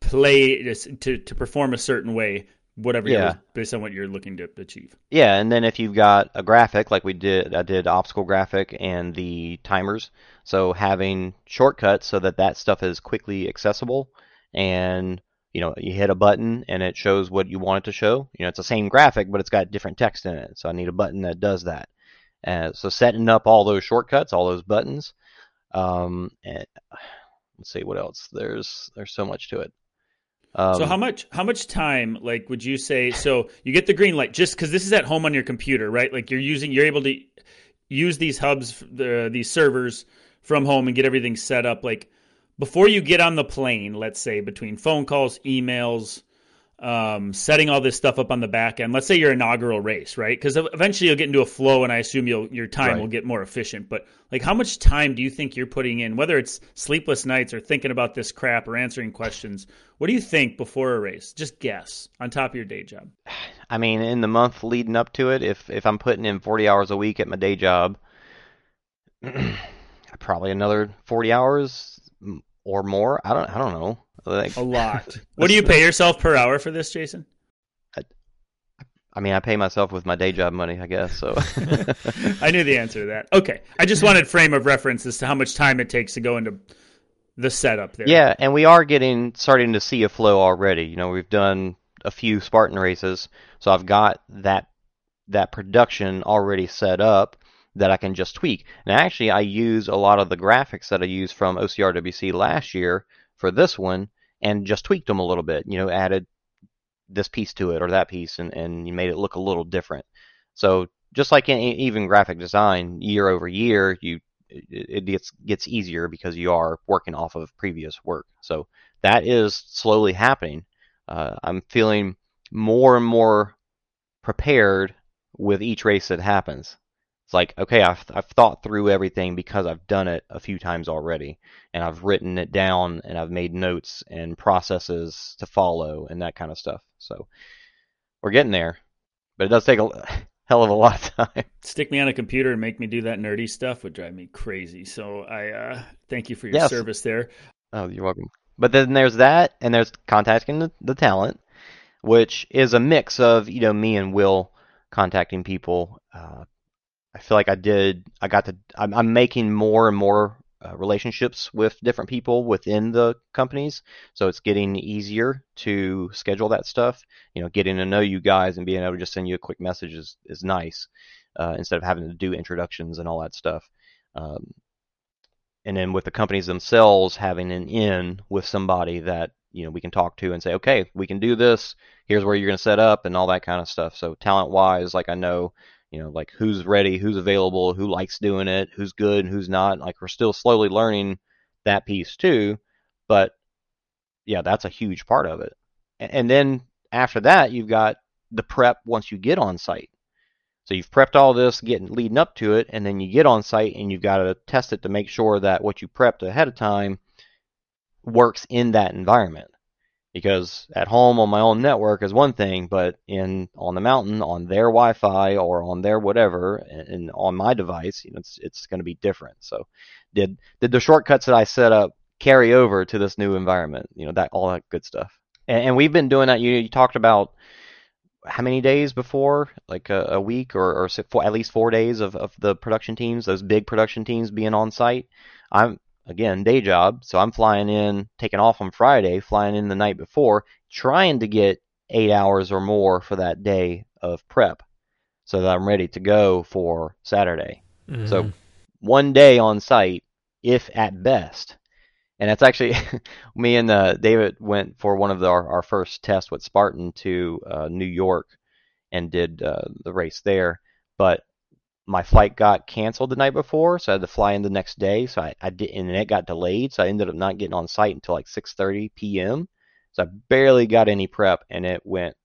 play to to perform a certain way whatever Yeah. you're, based on what you're looking to achieve. Yeah, and then if you've got a graphic like we did, I did obstacle graphic and the timers. So having shortcuts so that that stuff is quickly accessible, and you know you hit a button and it shows what you want it to show. You know it's the same graphic, but it's got different text in it. So I need a button that does that. Uh, so setting up all those shortcuts, all those buttons. Um, and, let's see what else. There's there's so much to it. Um, so how much how much time like would you say so you get the green light just because this is at home on your computer right like you're using you're able to use these hubs the these servers from home and get everything set up like before you get on the plane let's say between phone calls emails um, setting all this stuff up on the back end let's say your inaugural race right? Because eventually you'll get into a flow and i assume you'll your time Right. will get more efficient but like how much time do you think you're putting in whether it's sleepless nights or thinking about this crap or answering questions? What do you think before a race? Just guess on top of your day job. I mean, in the month leading up to it, if if I'm putting in 40 hours a week at my day job, probably another 40 hours or more. I don't I don't know. Like, a lot what do you pay yourself per hour for this jason I mean, I pay myself with my day job money, I guess. So I knew the answer to that. Okay. I just wanted frame of reference as to how much time it takes to go into the setup there. yeah, and we are getting starting to see a flow already. You know, we've done a few Spartan races, so I've got that that production already set up that I can just tweak. And actually, I use a lot of the graphics that I used from OCRWC last year for this one, and just tweaked them a little bit. You know, added this piece to it or that piece, and and you made it look a little different. So just like in even graphic design, year over year, you it, it gets gets easier because you are working off of previous work. So that is slowly happening. Uh, I'm feeling more and more prepared with each race that happens. It's like, okay, I've I've thought through everything because I've done it a few times already, and I've written it down, and I've made notes and processes to follow, and that kind of stuff. So we're getting there, but it does take a hell of a lot of time. Stick me on a computer and make me do that nerdy stuff would drive me crazy. So I uh, thank you for your Yes. service there. Oh, you're welcome. But then there's that, and there's contacting the, the talent, which is a mix of you know me and Will contacting people. Uh, I feel like I did. I got to. I'm, I'm making more and more uh, relationships with different people within the companies, so it's getting easier to schedule that stuff. You know, getting to know you guys and being able to just send you a quick message is is nice uh, instead of having to do introductions and all that stuff. Um, and then with the companies themselves having an in with somebody that you know we can talk to and say, okay, we can do this. Here's where you're going to set up and all that kind of stuff. So talent wise, like I know, you know, like who's ready, who's available, who likes doing it, who's good who's not. Like we're still slowly learning that piece too, but yeah, that's a huge part of it. And then after that, you've got the prep once you get on site. So you've prepped all this getting leading up to it, and then you get on site and you've got to test it to make sure that what you prepped ahead of time works in that environment. Because at home on my own network is one thing, but in on the mountain on their Wi-Fi or on their whatever, and, and on my device, you know, it's it's going to be different. So, did did the shortcuts that I set up carry over to this new environment? You know, that all that good stuff. And, and we've been doing that. You you talked about how many days before, like a, a week or, or four, at least four days of, of the production teams, those big production teams being on site. I'm again day job, so I'm flying in, taking off on Friday, flying in the night before, trying to get eight hours or more for that day of prep, so that I'm ready to go for Saturday. So one day on site, if at best. And that's actually me and uh, David went for one of the, our, our first tests with Spartan to uh, New York and did uh, the race there. But my flight got canceled the night before, so I had to fly in the next day. So I, I did, and it got delayed, so I ended up not getting on site until like 6:30 p.m. So I barely got any prep, and it went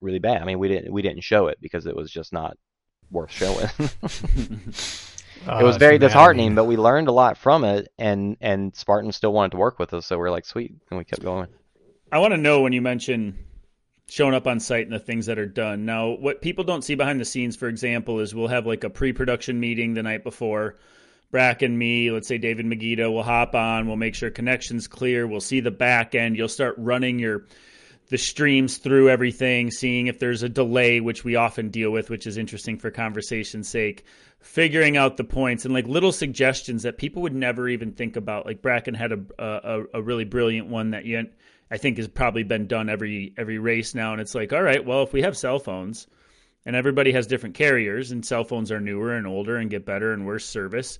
really bad. I mean, we didn't we didn't show it because it was just not worth showing. it was Uh, very disheartening, but we learned a lot from it, and and Spartan still wanted to work with us, so we are like, sweet, and we kept going. I want to know when you mention showing up on site and the things that are done. Now, what people don't see behind the scenes, for example, is we'll have like a pre-production meeting the night before. Brack and me, let's say David Magida, will hop on. We'll make sure connections clear. We'll see the back end. You'll start running your the streams through everything, seeing if there's a delay, which we often deal with, which is interesting for conversation's sake. Figuring out the points and like little suggestions that people would never even think about. Like Bracken had a a, a really brilliant one that you I think has probably been done every every race now, and it's like, all right, well, if we have cell phones and everybody has different carriers, and cell phones are newer and older and get better and worse service,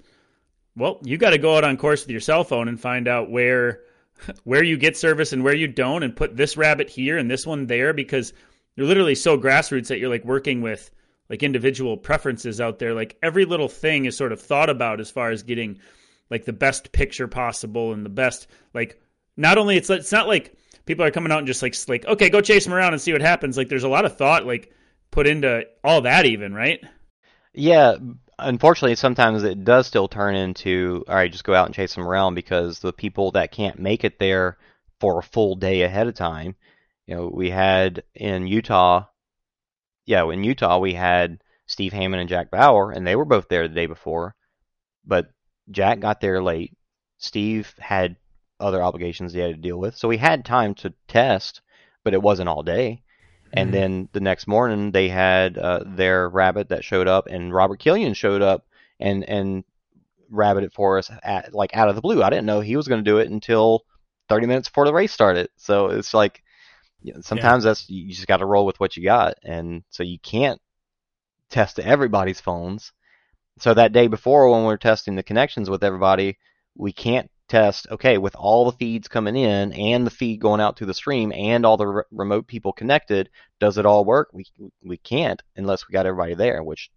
well, you got to go out on course with your cell phone and find out where where you get service and where you don't, and put this rabbit here and this one there because you're literally so grassroots that you're like working with like individual preferences out there. Like every little thing is sort of thought about as far as getting like the best picture possible and the best like not only it's it's not like people are coming out and just like like okay go chase them around and see what happens like there's a lot of thought like put into all that even right Yeah, unfortunately, sometimes it does still turn into, all right, just go out and chase them around because the people that can't make it there for a full day ahead of time, you know, we had in Utah, yeah, in Utah, we had Steve Hammond and Jack Bauer, and they were both there the day before, but Jack got there late. Steve had other obligations he had to deal with, so he had time to test, but it wasn't all day. And Mhm. then the next morning, they had uh, their rabbit that showed up, and Robert Killian showed up and and rabbited for us at like out of the blue. I didn't know he was going to do it until 30 minutes before the race started. So it's like you know, sometimes that's you just got to roll with what you got, and so you can't test everybody's phones. So that day before, when we're testing the connections with everybody, we can't test. Okay, with all the feeds coming in and the feed going out to the stream and all the re- remote people connected, does it all work? We we can't unless we got everybody there, which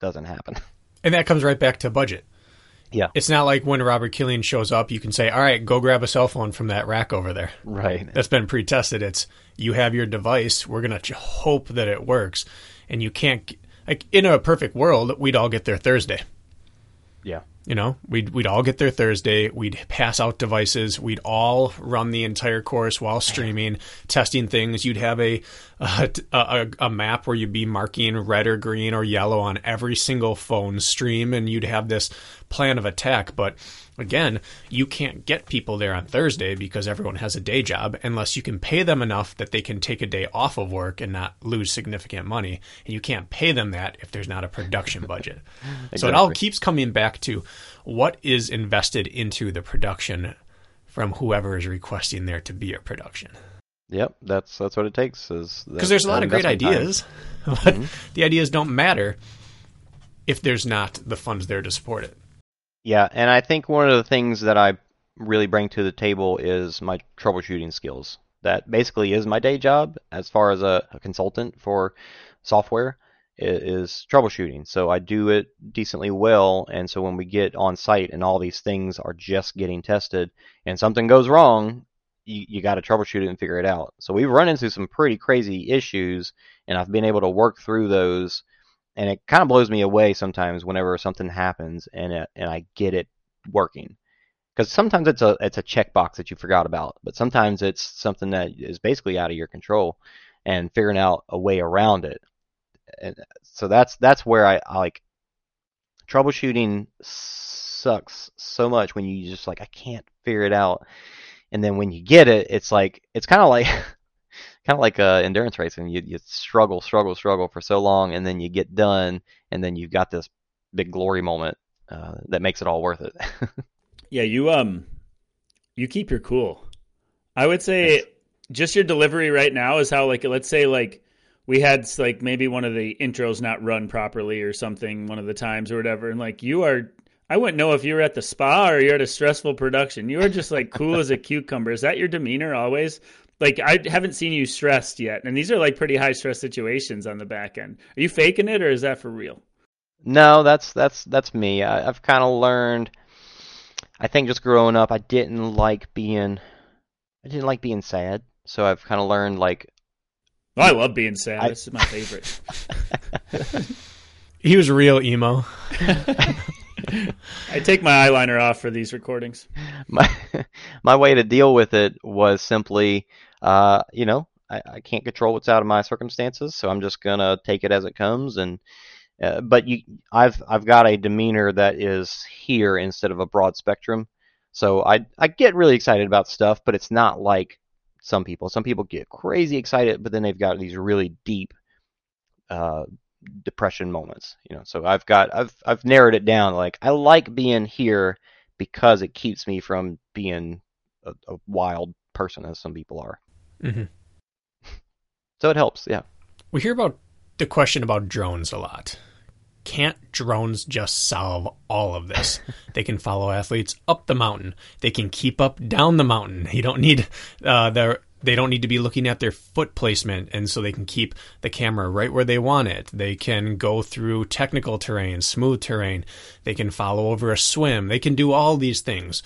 doesn't happen. And that comes right back to budget. Yeah. It's not like when Robert Killian shows up, you can say, all right, go grab a cell phone from that rack over there. Right. That's been pre tested. It's you have your device. We're going to hope that it works. And you can't, like, in a perfect world, we'd all get there Thursday. Yeah. You know, we'd we'd all get there Thursday. We'd pass out devices. We'd all run the entire course while streaming, testing things. You'd have a a, a a map where you'd be marking red or green or yellow on every single phone stream, and you'd have this plan of attack. But again, you can't get people there on Thursday because everyone has a day job unless you can pay them enough that they can take a day off of work and not lose significant money. And you can't pay them that if there's not a production budget. So it all keeps coming back to what is invested into the production from whoever is requesting there to be a production. Yep. That's that's what it takes. Is Because there's a lot of great ideas, but mm-hmm. the ideas don't matter if there's not the funds there to support it. Yeah, and I think one of the things that I really bring to the table is my troubleshooting skills. That basically is my day job as far as a, a consultant for software is troubleshooting. So I do it decently well, and so when we get on site and all these things are just getting tested and something goes wrong, you, you got to troubleshoot it and figure it out. So we've run into some pretty crazy issues, and I've been able to work through those and it kind of blows me away sometimes whenever something happens and it, and I get it working. Because sometimes it's a it's a checkbox that you forgot about, but sometimes it's something that is basically out of your control, and figuring out a way around it. And so that's that's where I, I like troubleshooting sucks so much when you just like I can't figure it out, and then when you get it, it's like it's kind of like kind of like uh, endurance racing. You you struggle, struggle, struggle for so long, and then you get done, and then you've got this big glory moment uh, that makes it all worth it. yeah you um you keep your cool. I would say just your delivery right now is how like let's say like we had like maybe one of the intros not run properly or something one of the times or whatever and like you are i wouldn't know if you were at the spa or you're at a stressful production. You are just like cool as a cucumber. Is that your demeanor always like i haven't seen you stressed yet and these are like pretty high stress situations on the back end are you faking it or is that for real no, that's that's that's me. I, I've kind of learned. I think just growing up, I didn't like being, I didn't like being sad. So I've kind of learned like, oh, i love being sad I- this is my favorite He was real emo. I take my eyeliner off for these recordings. my my way to deal with it was simply, uh, you know, I, I can't control what's out of my circumstances, so I'm just gonna take it as it comes. And uh, but you, I've I've got a demeanor that is here instead of a broad spectrum, so I I get really excited about stuff, but it's not like some people. Some people get crazy excited, but then they've got these really deep uh, depression moments. You know, so I've got I've I've narrowed it down. Like I like being here because it keeps me from being a, a wild person, as some people are. Mm-hmm. So it helps. Yeah. We hear about the question about drones a lot. Can't drones just solve all of this? they can follow athletes up the mountain. They can keep up down the mountain. You don't need uh, their they don't need to be looking at their foot placement, and so they can keep the camera right where they want it. They can go through technical terrain, smooth terrain. They can follow over a swim. They can do all these things.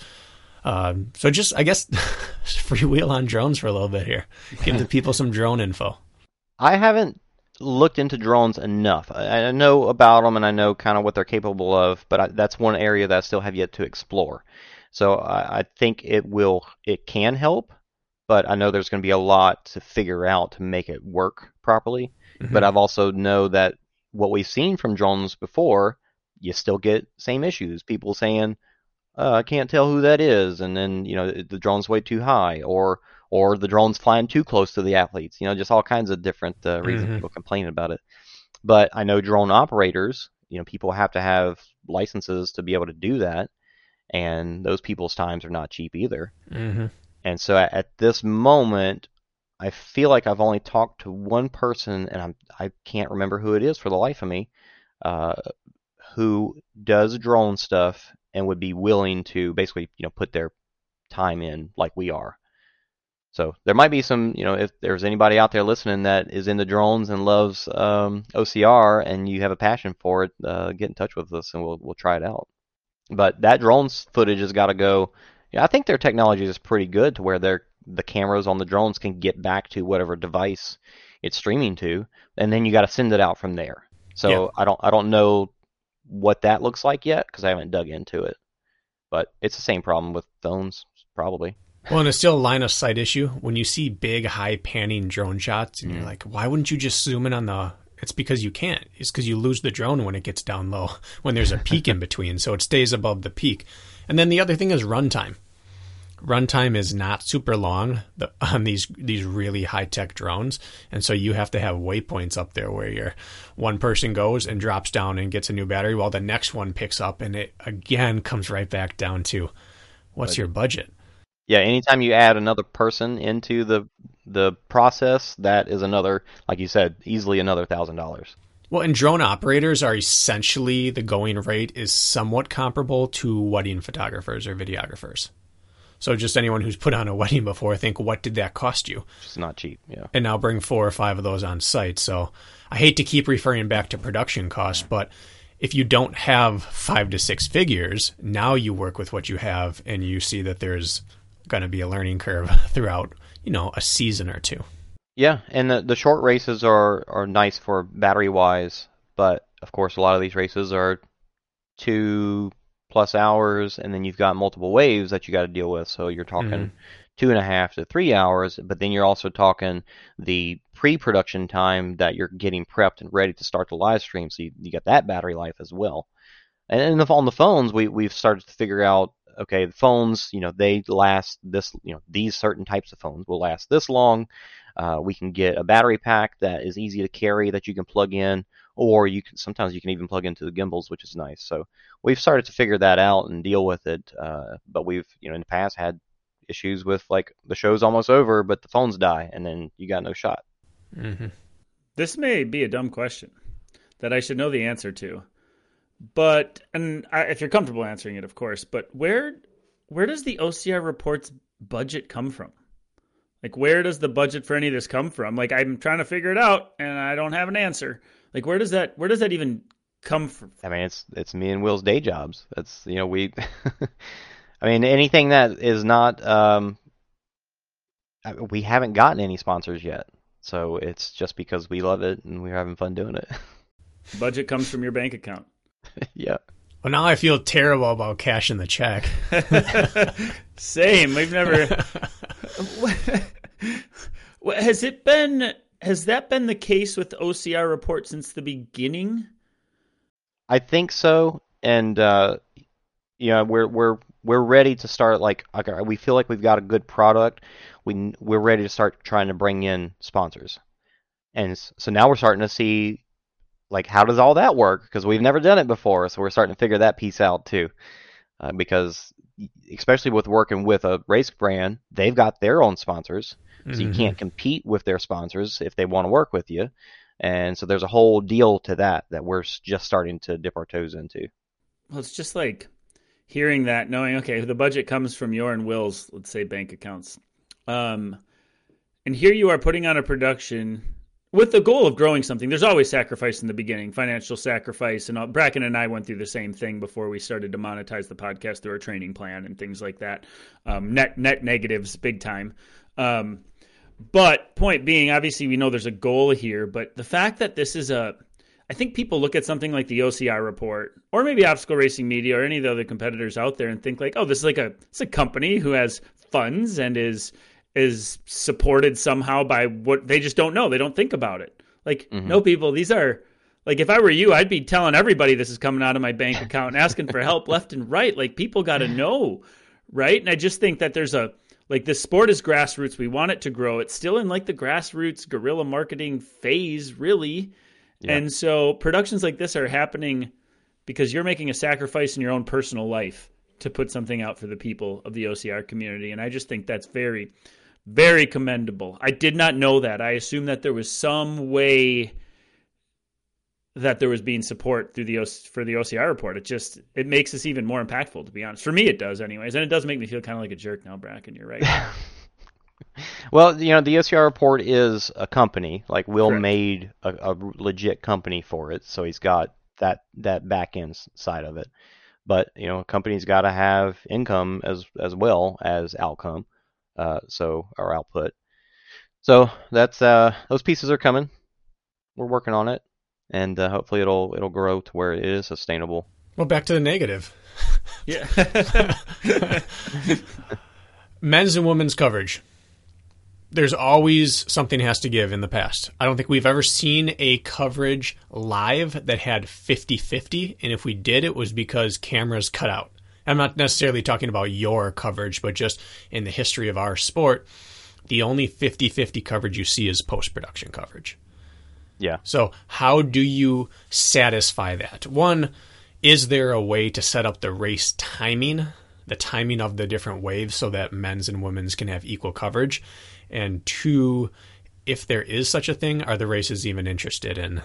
Uh, so just, I guess, freewheel on drones for a little bit here. Give the people some drone info. I haven't looked into drones enough. I, I know about them and I know kind of what they're capable of, but I, that's one area that I still have yet to explore. So I, I think it will, it can help, but I know there's going to be a lot to figure out to make it work properly. But I've also know that what we've seen from drones before, you still get same issues. People saying, uh, "I can't tell who that is," and then you know the drone's way too high, or or the drone's flying too close to the athletes. You know, just all kinds of different uh, reasons Mhm. people complain about it. But I know drone operators. You know, people have to have licenses to be able to do that, and those people's times are not cheap either. hmm And so at, this moment, I feel like I've only talked to one person, and I'm I can't remember who it is for the life of me, uh, who does drone stuff and would be willing to basically you know put their time in like we are. So there might be some you know if there's anybody out there listening that is into drones and loves um, OCR and you have a passion for it, uh, get in touch with us and we'll we'll try it out. But that drones footage has got to go. Yeah, I think their technology is pretty good to where their the cameras on the drones can get back to whatever device it's streaming to, and then you got to send it out from there. So Yeah. I don't I don't know what that looks like yet because I haven't dug into it. But it's the same problem with phones, probably. Well, and it's still a line of sight issue. When you see big, high panning drone shots, and you're mm. like, why wouldn't you just zoom in on the. It's because you can't. It's because you lose the drone when it gets down low, when there's a peak in between, so it stays above the peak. And then the other thing is runtime. Runtime is not super long on these these really high tech drones, and so you have to have waypoints up there where your one person goes and drops down and gets a new battery, while the next one picks up and it again comes right back down to what's your budget. Yeah, anytime you add another person into the the process, that is another, like you said, easily another thousand dollars. Well, and drone operators are essentially the going rate is somewhat comparable to wedding photographers or videographers. So just anyone who's put on a wedding before, think what did that cost you? It's not cheap. Yeah. And now bring four or five of those on site. So I hate to keep referring back to production costs, but if you don't have five to six figures, now you work with what you have and you see that there's going to be a learning curve throughout, you know, a season or two. Yeah, and the the short races are are nice for battery wise, but of course a lot of these races are two plus hours, and then you've got multiple waves that you got to deal with. So you're talking Mhm. two and a half to three hours, but then you're also talking the pre-production time that you're getting prepped and ready to start the live stream. So you, you got that battery life as well. And, and the, on the phones, we we've started to figure out okay, the phones, you know, they last this, you know, these certain types of phones will last this long. Uh, we can get a battery pack that is easy to carry that you can plug in, or you can sometimes you can even plug into the gimbals, which is nice. So we've started to figure that out and deal with it. Uh, but we've, you know, in the past had issues with like the show's almost over, but the phones die, and then you got no shot. Mm-hmm. This may be a dumb question that I should know the answer to, but and I, if you're comfortable answering it, of course. But where where does the OCR reports budget come from? Like, where does the budget for any of this come from? Like, I'm trying to figure it out, and I don't have an answer. Like, where does that where does that even come from? I mean, it's it's me and Will's day jobs. That's you know we. I mean, anything that is not um, we haven't gotten any sponsors yet, so it's just because we love it and we're having fun doing it. Budget comes from your bank account. yeah. Well, now I feel terrible about cashing the check. Same. We've never. has it been? Has that been the case with OCR report since the beginning? I think so, and uh, know we're we're we're ready to start. Like okay, we feel like we've got a good product. We we're ready to start trying to bring in sponsors, and so now we're starting to see like how does all that work? Because we've never done it before, so we're starting to figure that piece out too. Uh, because especially with working with a race brand, they've got their own sponsors, so mm-hmm. you can't compete with their sponsors if they want to work with you. And so there's a whole deal to that that we're just starting to dip our toes into. Well, it's just like hearing that, knowing okay, the budget comes from your and Will's, let's say, bank accounts, um, and here you are putting on a production with the goal of growing something. There's always sacrifice in the beginning, financial sacrifice, and all, Bracken and I went through the same thing before we started to monetize the podcast through our training plan and things like that. Um, net net negatives, big time. Um, but point being, obviously, we know there's a goal here, but the fact that this is a I think people look at something like the OCR report, or maybe Obstacle Racing Media, or any of the other competitors out there, and think like, "Oh, this is like a it's a company who has funds and is is supported somehow by what they just don't know. They don't think about it. Like, mm-hmm. no, people, these are like if I were you, I'd be telling everybody this is coming out of my bank account and asking for help left and right. Like, people got to know, right? And I just think that there's a like this sport is grassroots. We want it to grow. It's still in like the grassroots guerrilla marketing phase, really. Yeah. And so productions like this are happening because you're making a sacrifice in your own personal life to put something out for the people of the OCR community. And I just think that's very, very commendable. I did not know that. I assumed that there was some way that there was being support through the for the OCR report. It just it makes this even more impactful, to be honest. For me, it does, anyways, and it does make me feel kind of like a jerk now, Bracken. You're right. well, you know, the OCR report is a company. Like Will Correct. made a, a, legit company for it, so he's got that that back end side of it. But you know, a company's got to have income as as well as outcome uh, so our output. So that's uh, those pieces are coming. We're working on it, and uh, hopefully it'll it'll grow to where it is sustainable. Well, back to the negative. yeah. Men's and women's coverage. There's always something has to give in the past. I don't think we've ever seen a coverage live that had 50-50, and if we did, it was because cameras cut out. I'm not necessarily talking about your coverage, but just in the history of our sport, the only 50 50 coverage you see is post production coverage. Yeah. So, how do you satisfy that? One, is there a way to set up the race timing, the timing of the different waves, so that men's and women's can have equal coverage? And two, if there is such a thing, are the races even interested in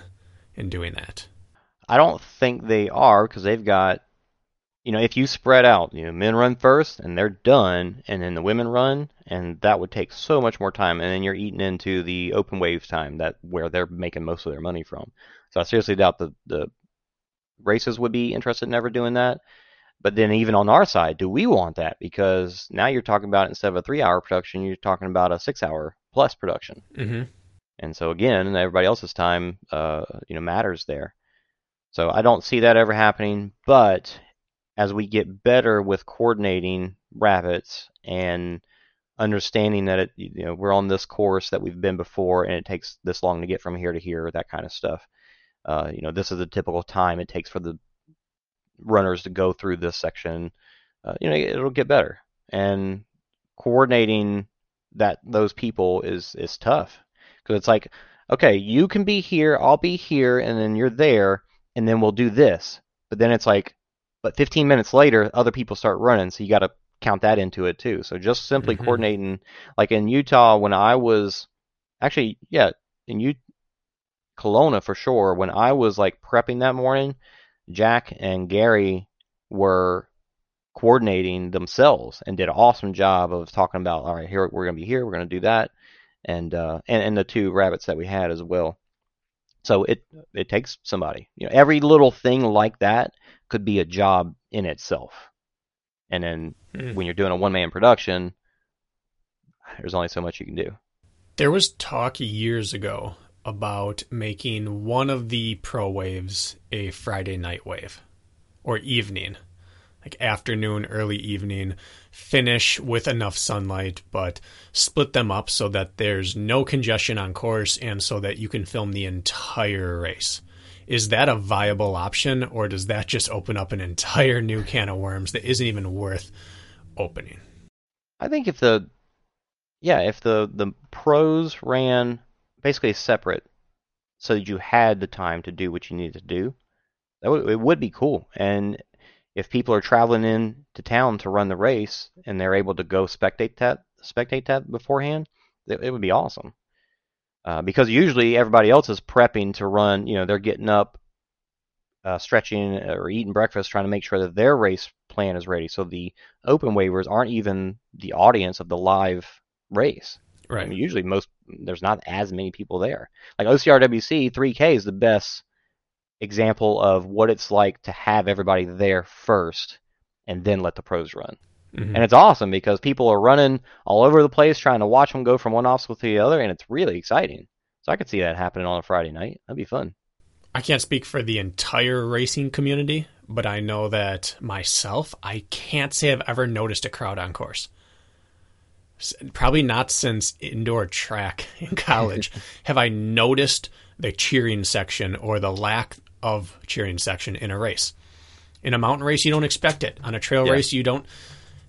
in doing that? I don't think they are because they've got you know, if you spread out, you know, men run first and they're done, and then the women run, and that would take so much more time, and then you're eating into the open waves time that where they're making most of their money from. So I seriously doubt the the races would be interested in ever doing that. But then even on our side, do we want that? Because now you're talking about instead of a three-hour production, you're talking about a six-hour plus production. Mm-hmm. And so again, everybody else's time, uh, you know, matters there. So I don't see that ever happening. But as we get better with coordinating rabbits and understanding that it, you know, we're on this course that we've been before and it takes this long to get from here to here, that kind of stuff. Uh, you know, this is the typical time it takes for the runners to go through this section. Uh, you know, it'll get better. And coordinating that those people is is tough because it's like, okay, you can be here, I'll be here, and then you're there, and then we'll do this. But then it's like, but 15 minutes later, other people start running, so you got to count that into it too. So just simply mm-hmm. coordinating, like in Utah, when I was actually, yeah, in U- Kelowna for sure, when I was like prepping that morning, Jack and Gary were coordinating themselves and did an awesome job of talking about, all right, here we're going to be here, we're going to do that, and uh, and and the two rabbits that we had as well. So it it takes somebody, you know, every little thing like that could be a job in itself. And then mm. when you're doing a one man production, there's only so much you can do. There was talk years ago about making one of the pro waves a Friday night wave. or evening, like afternoon, early evening, finish with enough sunlight, but split them up so that there's no congestion on course and so that you can film the entire race. Is that a viable option, or does that just open up an entire new can of worms that isn't even worth opening? I think if the yeah, if the the pros ran basically separate, so that you had the time to do what you needed to do, that would it would be cool. And if people are traveling in to town to run the race and they're able to go spectate that spectate that beforehand, it, it would be awesome. Uh, because usually everybody else is prepping to run. You know, they're getting up, uh, stretching or eating breakfast, trying to make sure that their race plan is ready. So the open waivers aren't even the audience of the live race. Right. I mean, usually most there's not as many people there. Like OCRWC 3K is the best example of what it's like to have everybody there first and then let the pros run. Mhm. And it's awesome because people are running all over the place trying to watch them go from one obstacle to the other, and it's really exciting. So I could see that happening on a Friday night. That'd be fun. I can't speak for the entire racing community, but I know that myself, I can't say I've ever noticed a crowd on course. Probably not since indoor track in college have I noticed the cheering section or the lack of cheering section in a race. In a mountain race, you don't expect it. On a trail Yeah. race, you don't.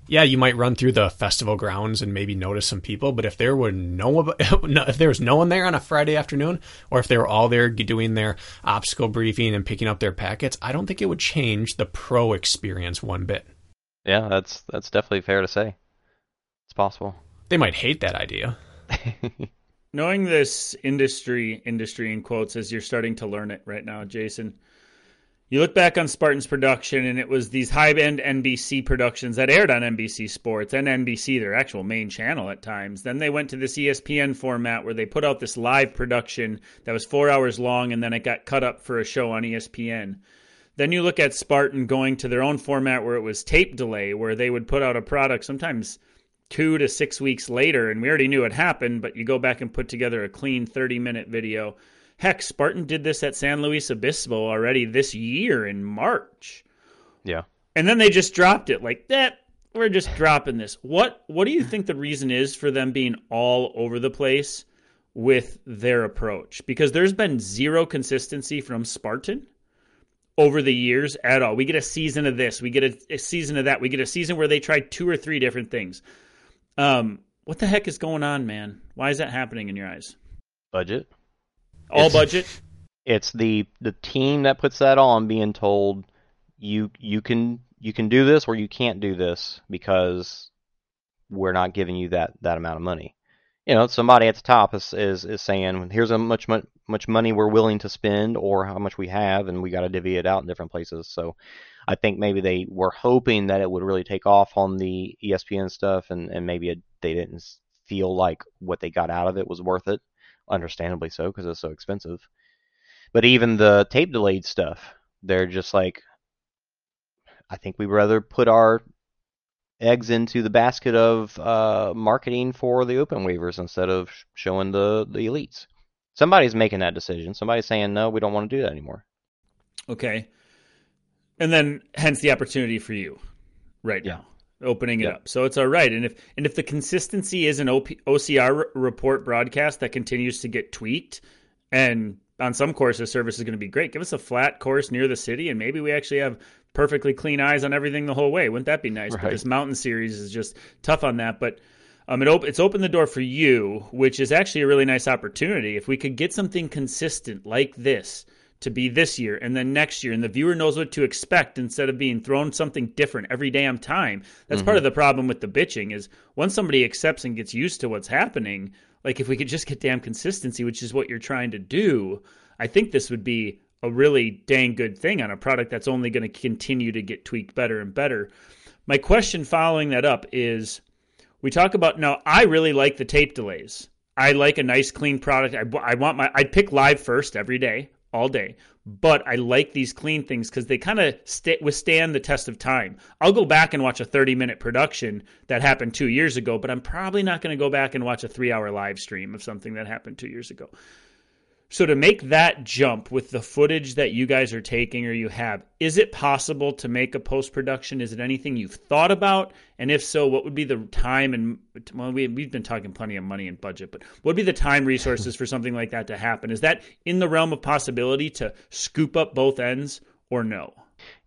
Yeah, you might run through the festival grounds and maybe notice some people, but if there were no, if there was no one there on a Friday afternoon, or if they were all there doing their obstacle briefing and picking up their packets, I don't think it would change the pro experience one bit. Yeah, that's that's definitely fair to say. It's possible. They might hate that idea. Knowing this industry, industry in quotes, as you're starting to learn it right now, Jason, you look back on Spartan's production, and it was these high end NBC productions that aired on NBC Sports and NBC, their actual main channel at times. Then they went to this ESPN format where they put out this live production that was four hours long, and then it got cut up for a show on ESPN. Then you look at Spartan going to their own format where it was tape delay, where they would put out a product sometimes two to six weeks later, and we already knew it happened, but you go back and put together a clean 30 minute video. Heck, Spartan did this at San Luis Obispo already this year in March. yeah. And then they just dropped it like that. We're just dropping this. What what do you think the reason is for them being all over the place with their approach? Because there's been zero consistency from Spartan over the years at all. We get a season of this, we get a, a season of that, we get a season where they try two or three different things. Um, what the heck is going on, man? Why is that happening in your eyes? Budget. All It's- budget? It's the the team that puts that on being told you you can you can do this or you can't do this because we're not giving you that that amount of money. You know, somebody at the top is is, is saying here's how much mon- much money we're willing to spend or how much we have and we got to divvy it out in different places. So I think maybe they were hoping that it would really take off on the ESPN stuff and and maybe it, they didn't feel like what they got out of it was worth it. Understandably so because it's so expensive. But even the tape delayed stuff, they're just like, I think we'd rather put our eggs into the basket of uh, marketing for the open waivers instead of showing the, the elites. Somebody's making that decision. Somebody's saying, no, we don't want to do that anymore. Okay. And then hence the opportunity for you right Yeah. now. Opening it Yeah. up. So it's all right. And if and if the consistency is an OP, OCR report broadcast that continues to get tweaked and on some courses service is going to be great. Give us a flat course near the city and maybe we actually have perfectly clean eyes on everything the whole way. Wouldn't that be nice? But this mountain series is just tough on that, but um, it op- it's opened the door for you, which is actually a really nice opportunity. If we could get something consistent like this to be this year and then next year, and the viewer knows what to expect instead of being thrown something different every damn time. That's part of mm-hmm. the problem with the bitching is once somebody accepts and gets used to what's happening, like if we could just get damn consistency, which is what you're trying to do, I think this would be a really dang good thing on a product that's only going to continue to get tweaked better and better. My question following that up is we talk about now i really like the tape delays i like a nice clean product i, I want my i'd pick live first every day all day. But i like these clean things because they kind of st- withstand the test of time. I'll go back and watch a 30 minute production that happened two years ago but i'm probably not going to go back and watch a three hour live stream of something that happened two years ago So to make that jump with the footage that you guys are taking or you have, is it possible to make a post production? Is it anything you've thought about? And if so, what would be the time and well, we, we've been talking plenty of money and budget, but what would be the time resources for something like that to happen? Is that in the realm of possibility to scoop up both ends or no?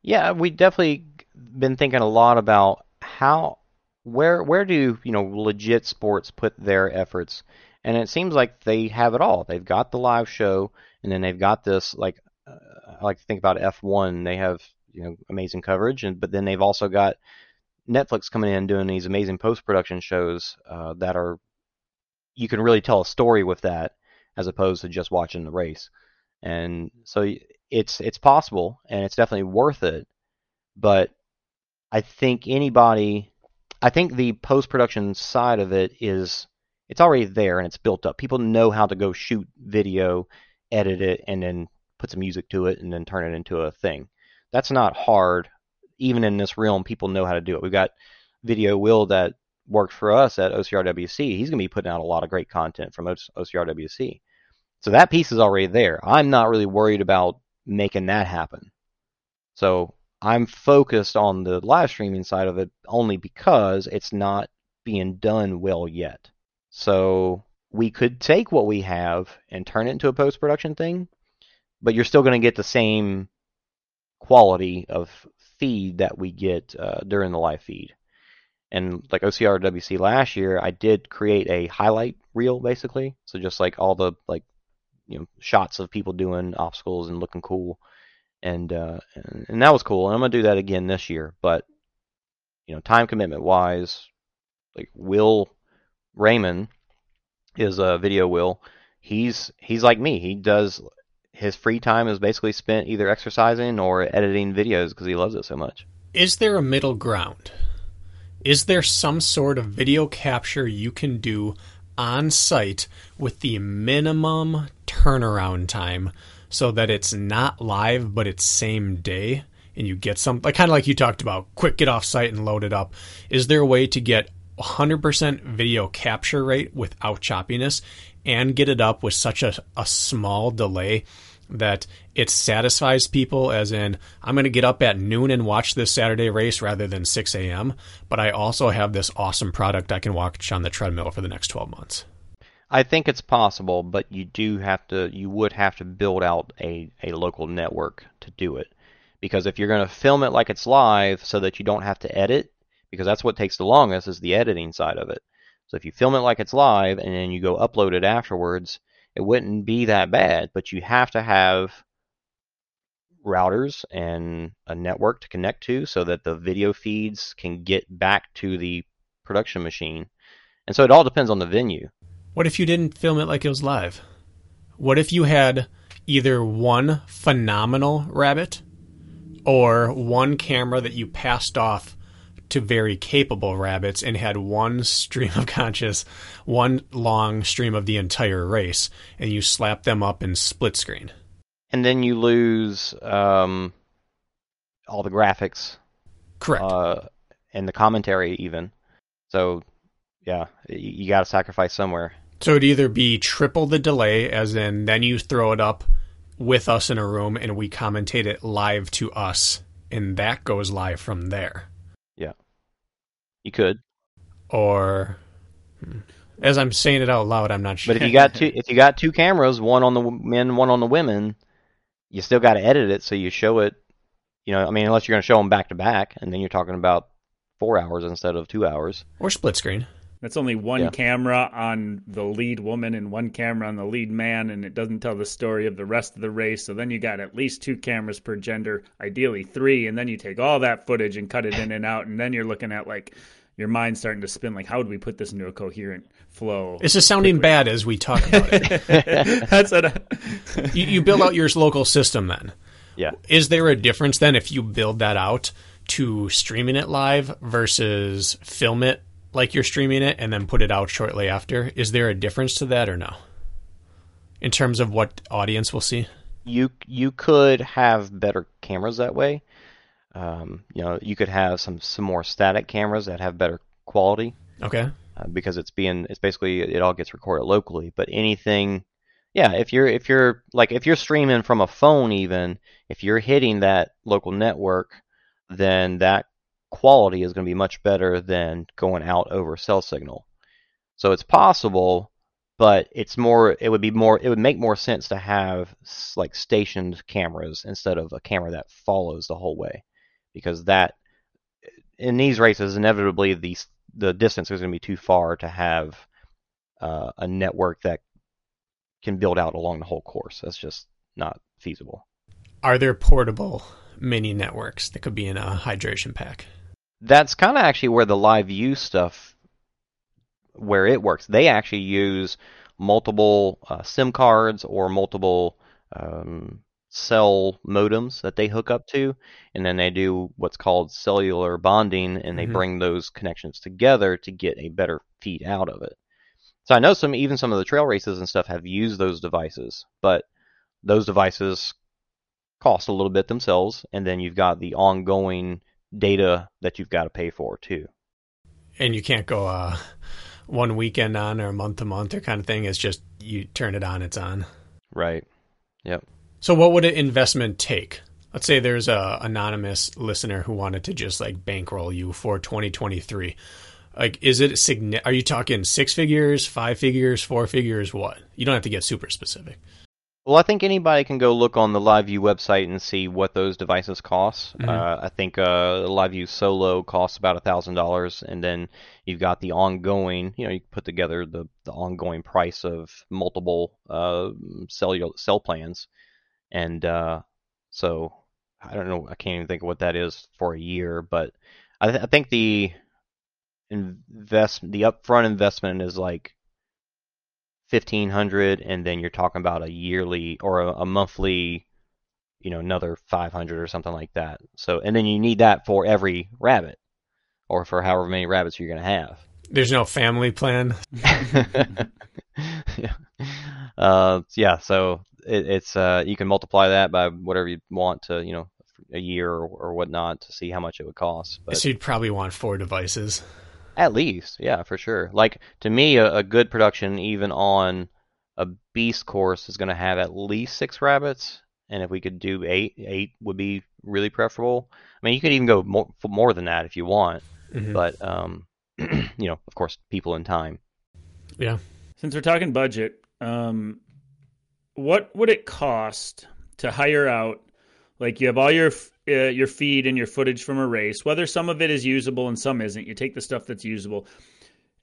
Yeah, we definitely been thinking a lot about how where where do you know legit sports put their efforts and it seems like they have it all. They've got the live show, and then they've got this like uh, I like to think about F1. They have you know amazing coverage, and but then they've also got Netflix coming in doing these amazing post production shows uh, that are you can really tell a story with that as opposed to just watching the race. And so it's it's possible, and it's definitely worth it. But I think anybody, I think the post production side of it is it's already there and it's built up. People know how to go shoot video, edit it, and then put some music to it and then turn it into a thing. That's not hard. Even in this realm, people know how to do it. We've got Video Will that worked for us at OCRWC. He's going to be putting out a lot of great content from OCRWC. So that piece is already there. I'm not really worried about making that happen. So I'm focused on the live streaming side of it only because it's not being done well yet. So we could take what we have and turn it into a post production thing, but you're still going to get the same quality of feed that we get uh, during the live feed. And like OCRWC last year, I did create a highlight reel basically. So just like all the like you know shots of people doing obstacles and looking cool, and uh, and, and that was cool. And I'm gonna do that again this year. But you know, time commitment wise, like Will Raymond is a video will. He's he's like me. He does his free time is basically spent either exercising or editing videos because he loves it so much. Is there a middle ground? Is there some sort of video capture you can do on site with the minimum turnaround time so that it's not live but it's same day and you get some like kind of like you talked about quick get off site and load it up is there a way to get 100% video capture rate without choppiness and get it up with such a, a small delay that it satisfies people as in i'm going to get up at noon and watch this saturday race rather than 6 a.m but i also have this awesome product i can watch on the treadmill for the next 12 months. I think it's possible but you do have to you would have to build out a, a local network to do it. Because if you're going to film it like it's live so that you don't have to edit because that's what takes the longest is the editing side of it. So if you film it like it's live and then you go upload it afterwards, it wouldn't be that bad, but you have to have routers and a network to connect to so that the video feeds can get back to the production machine. And so it all depends on the venue. What if you didn't film it like it was live? What if you had either one phenomenal rabbit or one camera that you passed off to very capable rabbits and had one stream of conscious, one long stream of the entire race, and you slap them up in split screen. And then you lose um, all the graphics. Correct. Uh, and the commentary, even. So, yeah, you, you got to sacrifice somewhere. So it'd either be triple the delay, as in then you throw it up with us in a room and we commentate it live to us, and that goes live from there. You could. Or hmm, as I'm saying it out loud, I'm not sure. But if you got two, if you got two cameras, one on the men, one on the women, you still got to edit it so you show it. You know, I mean, unless you're going to show them back to back, and then you're talking about four hours instead of two hours. Or split screen. That's only one yeah. camera on the lead woman and one camera on the lead man, and it doesn't tell the story of the rest of the race. So then you got at least two cameras per gender, ideally three, and then you take all that footage and cut it in and out, and then you're looking at like your mind's starting to spin. Like, how would we put this into a coherent flow? This is sounding quickly? bad as we talk about it. That's what I... you, you build out your local system then. Yeah. Is there a difference then if you build that out to streaming it live versus film it like you're streaming it and then put it out shortly after. Is there a difference to that or no? In terms of what audience will see? You you could have better cameras that way. Um, you know, you could have some some more static cameras that have better quality. Okay. Uh, because it's being it's basically it all gets recorded locally, but anything Yeah, if you're if you're like if you're streaming from a phone even, if you're hitting that local network, then that quality is going to be much better than going out over cell signal. So it's possible, but it's more it would be more it would make more sense to have like stationed cameras instead of a camera that follows the whole way because that in these races inevitably the the distance is going to be too far to have uh, a network that can build out along the whole course. That's just not feasible. Are there portable mini networks that could be in a hydration pack? That's kind of actually where the LiveU stuff where it works. They actually use multiple uh, SIM cards or multiple um, cell modems that they hook up to, and then they do what's called cellular bonding, and they mm-hmm. bring those connections together to get a better feed out of it. So I know some even some of the trail races and stuff have used those devices, but those devices cost a little bit themselves, and then you've got the ongoing data that you've got to pay for too. And you can't go uh, one weekend on or month to month or kind of thing. It's just you turn it on, it's on. Right. Yep. So what would an investment take? Let's say there's a anonymous listener who wanted to just like bankroll you for 2023. Like, is it signi- Are you talking six figures, five figures, four figures? What? You don't have to get super specific. Well, I think anybody can go look on the LiveU website and see what those devices cost. Mm-hmm. Uh, I think uh, LiveU Solo costs about a thousand dollars, and then you've got the ongoing. You know, you put together the the ongoing price of multiple uh, cell cell plans, and uh, so I don't know. I can't even think of what that is for a year, but I, th- I think the invest the upfront investment is like fifteen hundred, and then you're talking about a yearly or a, a monthly, you know, another five hundred or something like that. So, and then you need that for every rabbit, or for however many rabbits you're going to have. There's no family plan. yeah. Uh, yeah. So it, it's uh, you can multiply that by whatever you want to, you know, a year or, or whatnot to see how much it would cost. But so you'd probably want four devices. At least, yeah, for sure. Like to me, a, a good production, even on a beast course, is going to have at least six rabbits, and if we could do eight, eight would be really preferable. I mean, you could even go more more than that if you want, mm-hmm. but um, you know, of course, people in time. Yeah. Since we're talking budget, um, what would it cost to hire out? Like you have all your uh, your feed and your footage from a race, whether some of it is usable and some isn't. You take the stuff that's usable,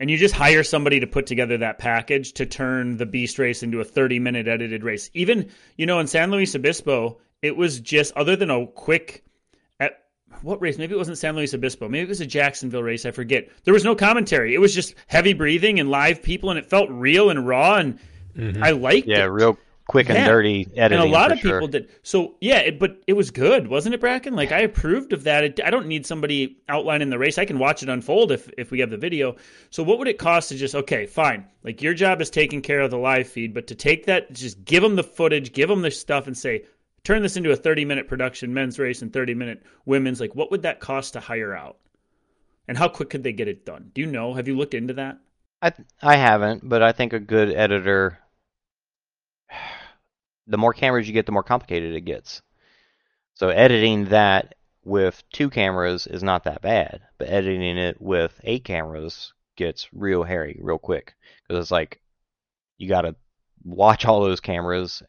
and you just hire somebody to put together that package to turn the beast race into a 30 minute edited race. Even you know in San Luis Obispo, it was just other than a quick at what race? Maybe it wasn't San Luis Obispo. Maybe it was a Jacksonville race. I forget. There was no commentary. It was just heavy breathing and live people, and it felt real and raw. And mm-hmm. I liked yeah, it. Yeah, real quick and yeah. dirty editing. And a lot of sure. people did. So yeah, it, but it was good, wasn't it, Bracken? Like I approved of that. It, I don't need somebody outlining the race. I can watch it unfold if if we have the video. So what would it cost to just okay, fine. Like your job is taking care of the live feed, but to take that, just give them the footage, give them the stuff, and say. Turn this into a 30 minute production men's race and 30 minute women's. Like, what would that cost to hire out? And how quick could they get it done? Do you know? Have you looked into that? I I haven't, but I think a good editor the more cameras you get, the more complicated it gets. So editing that with two cameras is not that bad, but editing it with eight cameras gets real hairy real quick because it's like you got to watch all those cameras.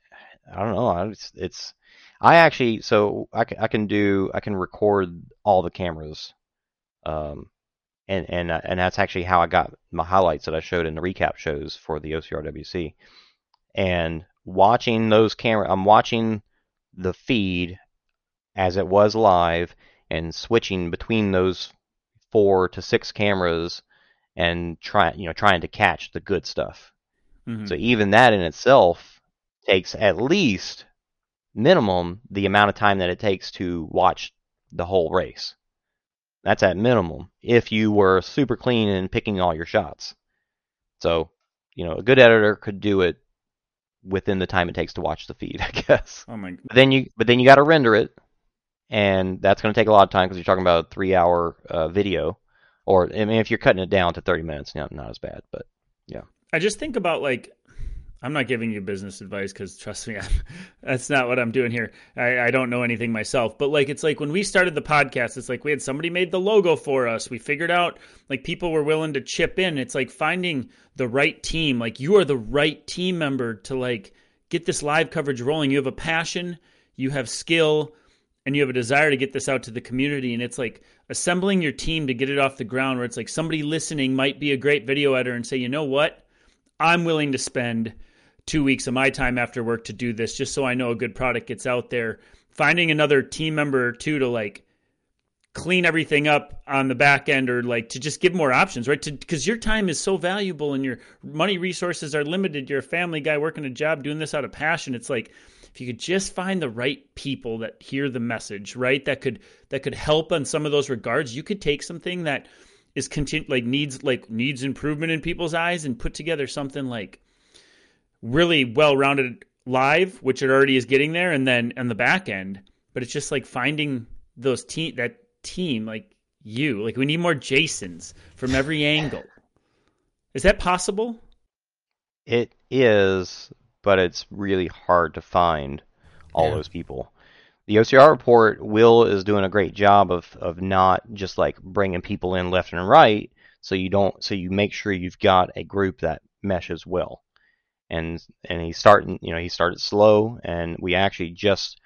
I don't know. It's, it's I actually so I can, I can do I can record all the cameras, um, and and uh, and that's actually how I got my highlights that I showed in the recap shows for the OCRWC, and watching those camera. I'm watching the feed as it was live and switching between those four to six cameras and trying you know trying to catch the good stuff. Mm-hmm. So even that in itself takes at least minimum the amount of time that it takes to watch the whole race. That's at minimum if you were super clean and picking all your shots. So, you know, a good editor could do it within the time it takes to watch the feed, I guess. Oh my! But then you but then you got to render it, and that's going to take a lot of time because you're talking about a three-hour uh, video, or I mean, if you're cutting it down to 30 minutes, not not as bad, but yeah. I just think about like I'm not giving you business advice because trust me, I'm, that's not what I'm doing here. I, I don't know anything myself, but like it's like when we started the podcast, it's like we had somebody made the logo for us. We figured out like people were willing to chip in. It's like finding the right team. Like you are the right team member to like get this live coverage rolling. You have a passion, you have skill, and you have a desire to get this out to the community. And it's like assembling your team to get it off the ground where it's like somebody listening might be a great video editor and say, you know what? I'm willing to spend two weeks of my time after work to do this just so I know a good product gets out there. Finding another team member or two to like clean everything up on the back end or like to just give more options, right? Because your time is so valuable and your money resources are limited. You're a family guy working a job doing this out of passion. It's like if you could just find the right people that hear the message, right? That could that could help on some of those regards. You could take something that is continu- like needs like needs improvement in people's eyes and put together something like really well rounded live, which it already is getting there, and then on the back end. But it's just like finding those team that team like you. Like we need more Jasons from every angle. Is that possible? It is, but it's really hard to find all Yeah. those people. The OCR report, Will is doing a great job of of not just like bringing people in left and right, so you don't so you make sure you've got a group that meshes well. And and he's starting, you know, he started slow, and we actually just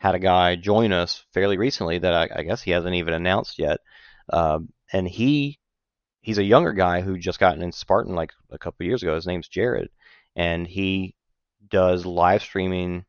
had a guy join us fairly recently that I, I guess he hasn't even announced yet, um, and he he's a younger guy who just got in Spartan like a couple years ago. His name's Jared, and he does live streaming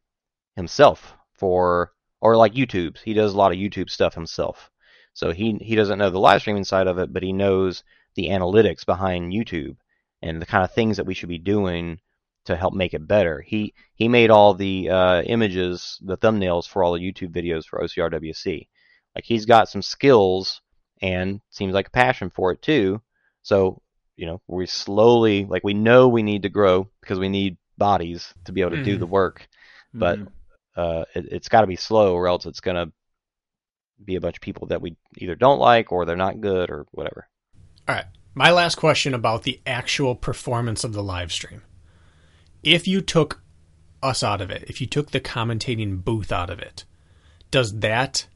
himself for or like YouTube's. He does a lot of YouTube stuff himself. So he he doesn't know the live streaming side of it, but he knows the analytics behind YouTube and the kind of things that we should be doing to help make it better. He he made all the uh, images, the thumbnails for all the YouTube videos for OCRWC. Like he's got some skills and seems like a passion for it too. So you know we slowly like we know we need to grow because we need bodies to be able to do Mhm. the work, but Mhm. uh, it, it's got to be slow or else it's gonna be a bunch of people that we either don't like or they're not good or whatever. All right. My last question about the actual performance of the live stream. If you took us out of it, if you took the commentating booth out of it, does that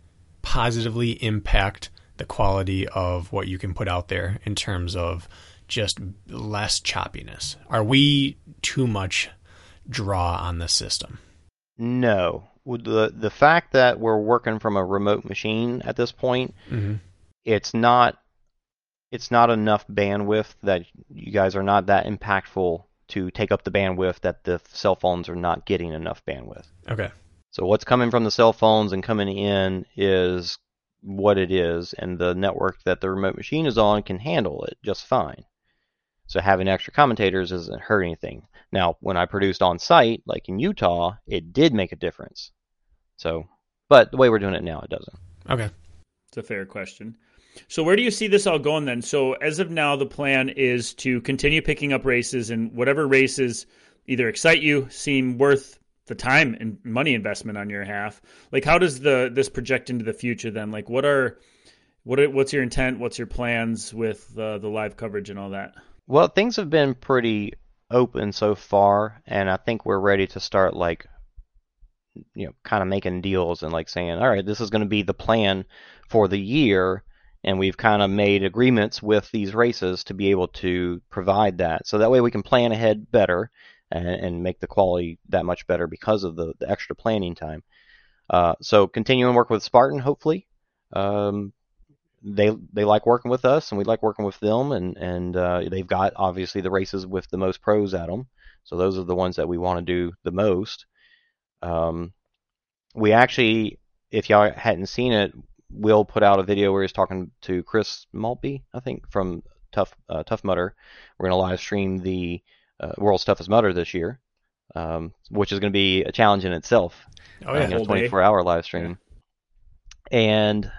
positively impact the quality of what you can put out there in terms of just less choppiness? Are we too much draw on the system? No, the the fact that we're working from a remote machine at this point, Mm-hmm. it's not it's not enough bandwidth that you guys are not that impactful to take up the bandwidth that the cell phones are not getting enough bandwidth. Okay. So what's coming from the cell phones and coming in is what it is, and the network that the remote machine is on can handle it just fine. So having extra commentators doesn't hurt anything. Now, when I produced on site, like in Utah, it did make a difference. So, but the way we're doing it now, it doesn't. Okay. It's a fair question. So where do you see this all going then? So as of now, the plan is to continue picking up races and whatever races either excite you, seem worth the time and money investment on your half. Like how does the this project into the future then? Like what are what are, what's your intent? What's your plans with uh, the live coverage and all that? Well, things have been pretty open so far, and I think we're ready to start like, you know, kind of making deals and like saying, all right, this is going to be the plan for the year, and we've kind of made agreements with these races to be able to provide that, so that way we can plan ahead better and, and make the quality that much better because of the, the extra planning time. Uh, so continuing work with Spartan, hopefully. Um, they they like working with us and we like working with them and and uh, they've got obviously the races with the most pros at them so those are the ones that we want to do the most um, we actually if y'all hadn't seen it will put out a video where he's talking to chris maltby i think from tough uh, Tough Mudder we're going to live stream the uh, World's Toughest Mudder this year um, which is going to be a challenge in itself Oh uh, yeah. you know, Full day. 24 hour live stream. And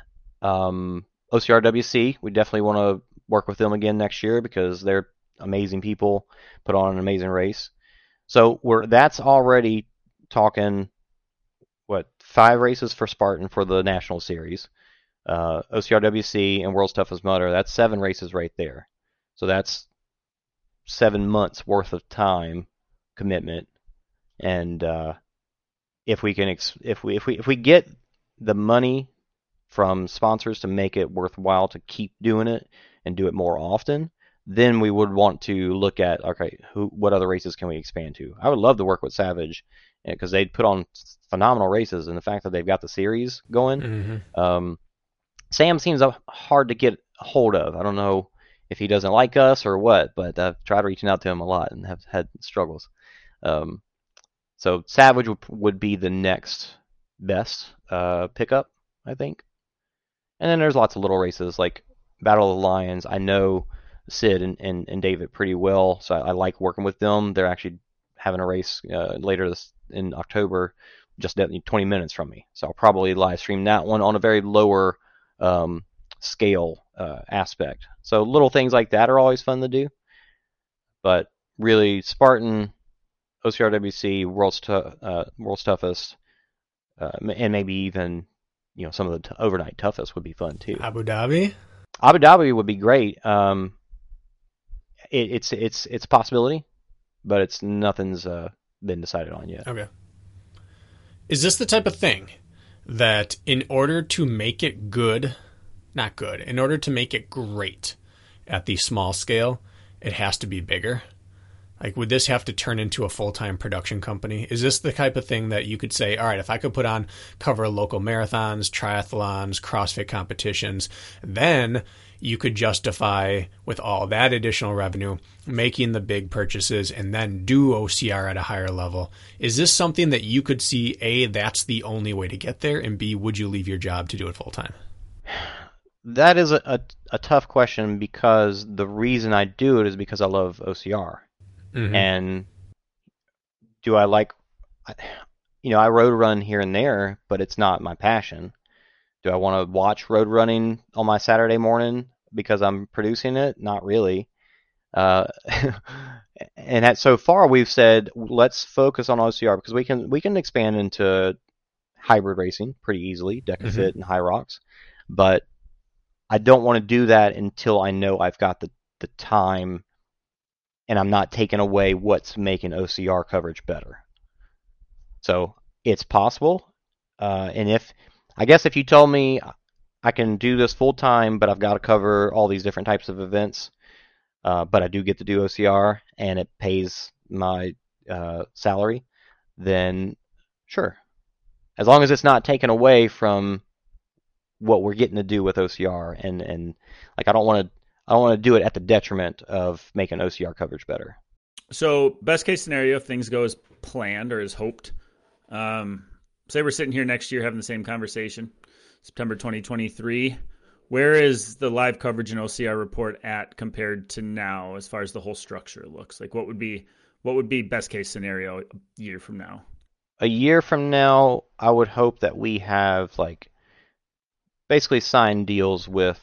um, OCRWC, we definitely want to work with them again next year because they're amazing people, put on an amazing race. So we're that's already talking what five races for Spartan for the national series. Uh, OCRWC and World's Toughest Mudder, that's seven races right there. So that's seven months worth of time commitment, and uh, if we can ex- if we if we if we get the money from sponsors to make it worthwhile to keep doing it and do it more often, then we would want to look at okay, who what other races can we expand to? I would love to work with Savage because they put on phenomenal races, and the fact that they've got the series going. Mm-hmm. Um, Sam seems hard to get hold of. I don't know if he doesn't like us or what, but I've tried reaching out to him a lot and have had struggles. Um, so Savage would, would be the next best uh, pickup, I think. And then there's lots of little races like Battle of the Lions. I know Sid and, and, and David pretty well, so I, I like working with them. They're actually having a race uh, later this in October, just 20 minutes from me. So I'll probably live stream that one on a very lower um, scale uh, aspect. So little things like that are always fun to do. But really, Spartan, OCRWC, World's, t- uh, World's Toughest, uh, and maybe even you know some of the t- overnight toughest would be fun too. Abu Dhabi. Abu Dhabi would be great. Um, it, it's it's it's a possibility, but it's nothing's uh, been decided on yet. Okay. Is this the type of thing that in order to make it good, not good, in order to make it great at the small scale, it has to be bigger? Like, would this have to turn into a full time production company? Is this the type of thing that you could say, all right, if I could put on, cover local marathons, triathlons, CrossFit competitions, then you could justify with all that additional revenue making the big purchases and then do OCR at a higher level. Is this something that you could see A, that's the only way to get there, and B, would you leave your job to do it full time? That is a, a, a tough question because the reason I do it is because I love OCR. Mm-hmm. And do I like, you know, I road run here and there, but it's not my passion. Do I want to watch road running on my Saturday morning because I'm producing it? Not really. Uh, and at, so far we've said let's focus on OCR because we can we can expand into hybrid racing pretty easily, DEKA FIT Mm-hmm. and Hyrox, but I don't want to do that until I know I've got the the time and I'm not taking away what's making OCR coverage better. So it's possible, uh, and if I guess if you told me I can do this full time, but I've got to cover all these different types of events, uh, but I do get to do OCR and it pays my uh, salary, then sure, as long as it's not taken away from what we're getting to do with OCR, and and like I don't want to I don't want to do it at the detriment of making OCR coverage better. So, best case scenario, if things go as planned or as hoped, um, say we're sitting here next year having the same conversation, September 2023. Where is the live coverage and OCR report at compared to now, as far as the whole structure looks? Like, what would be what would be best case scenario a year from now? A year from now, I would hope that we have like basically signed deals with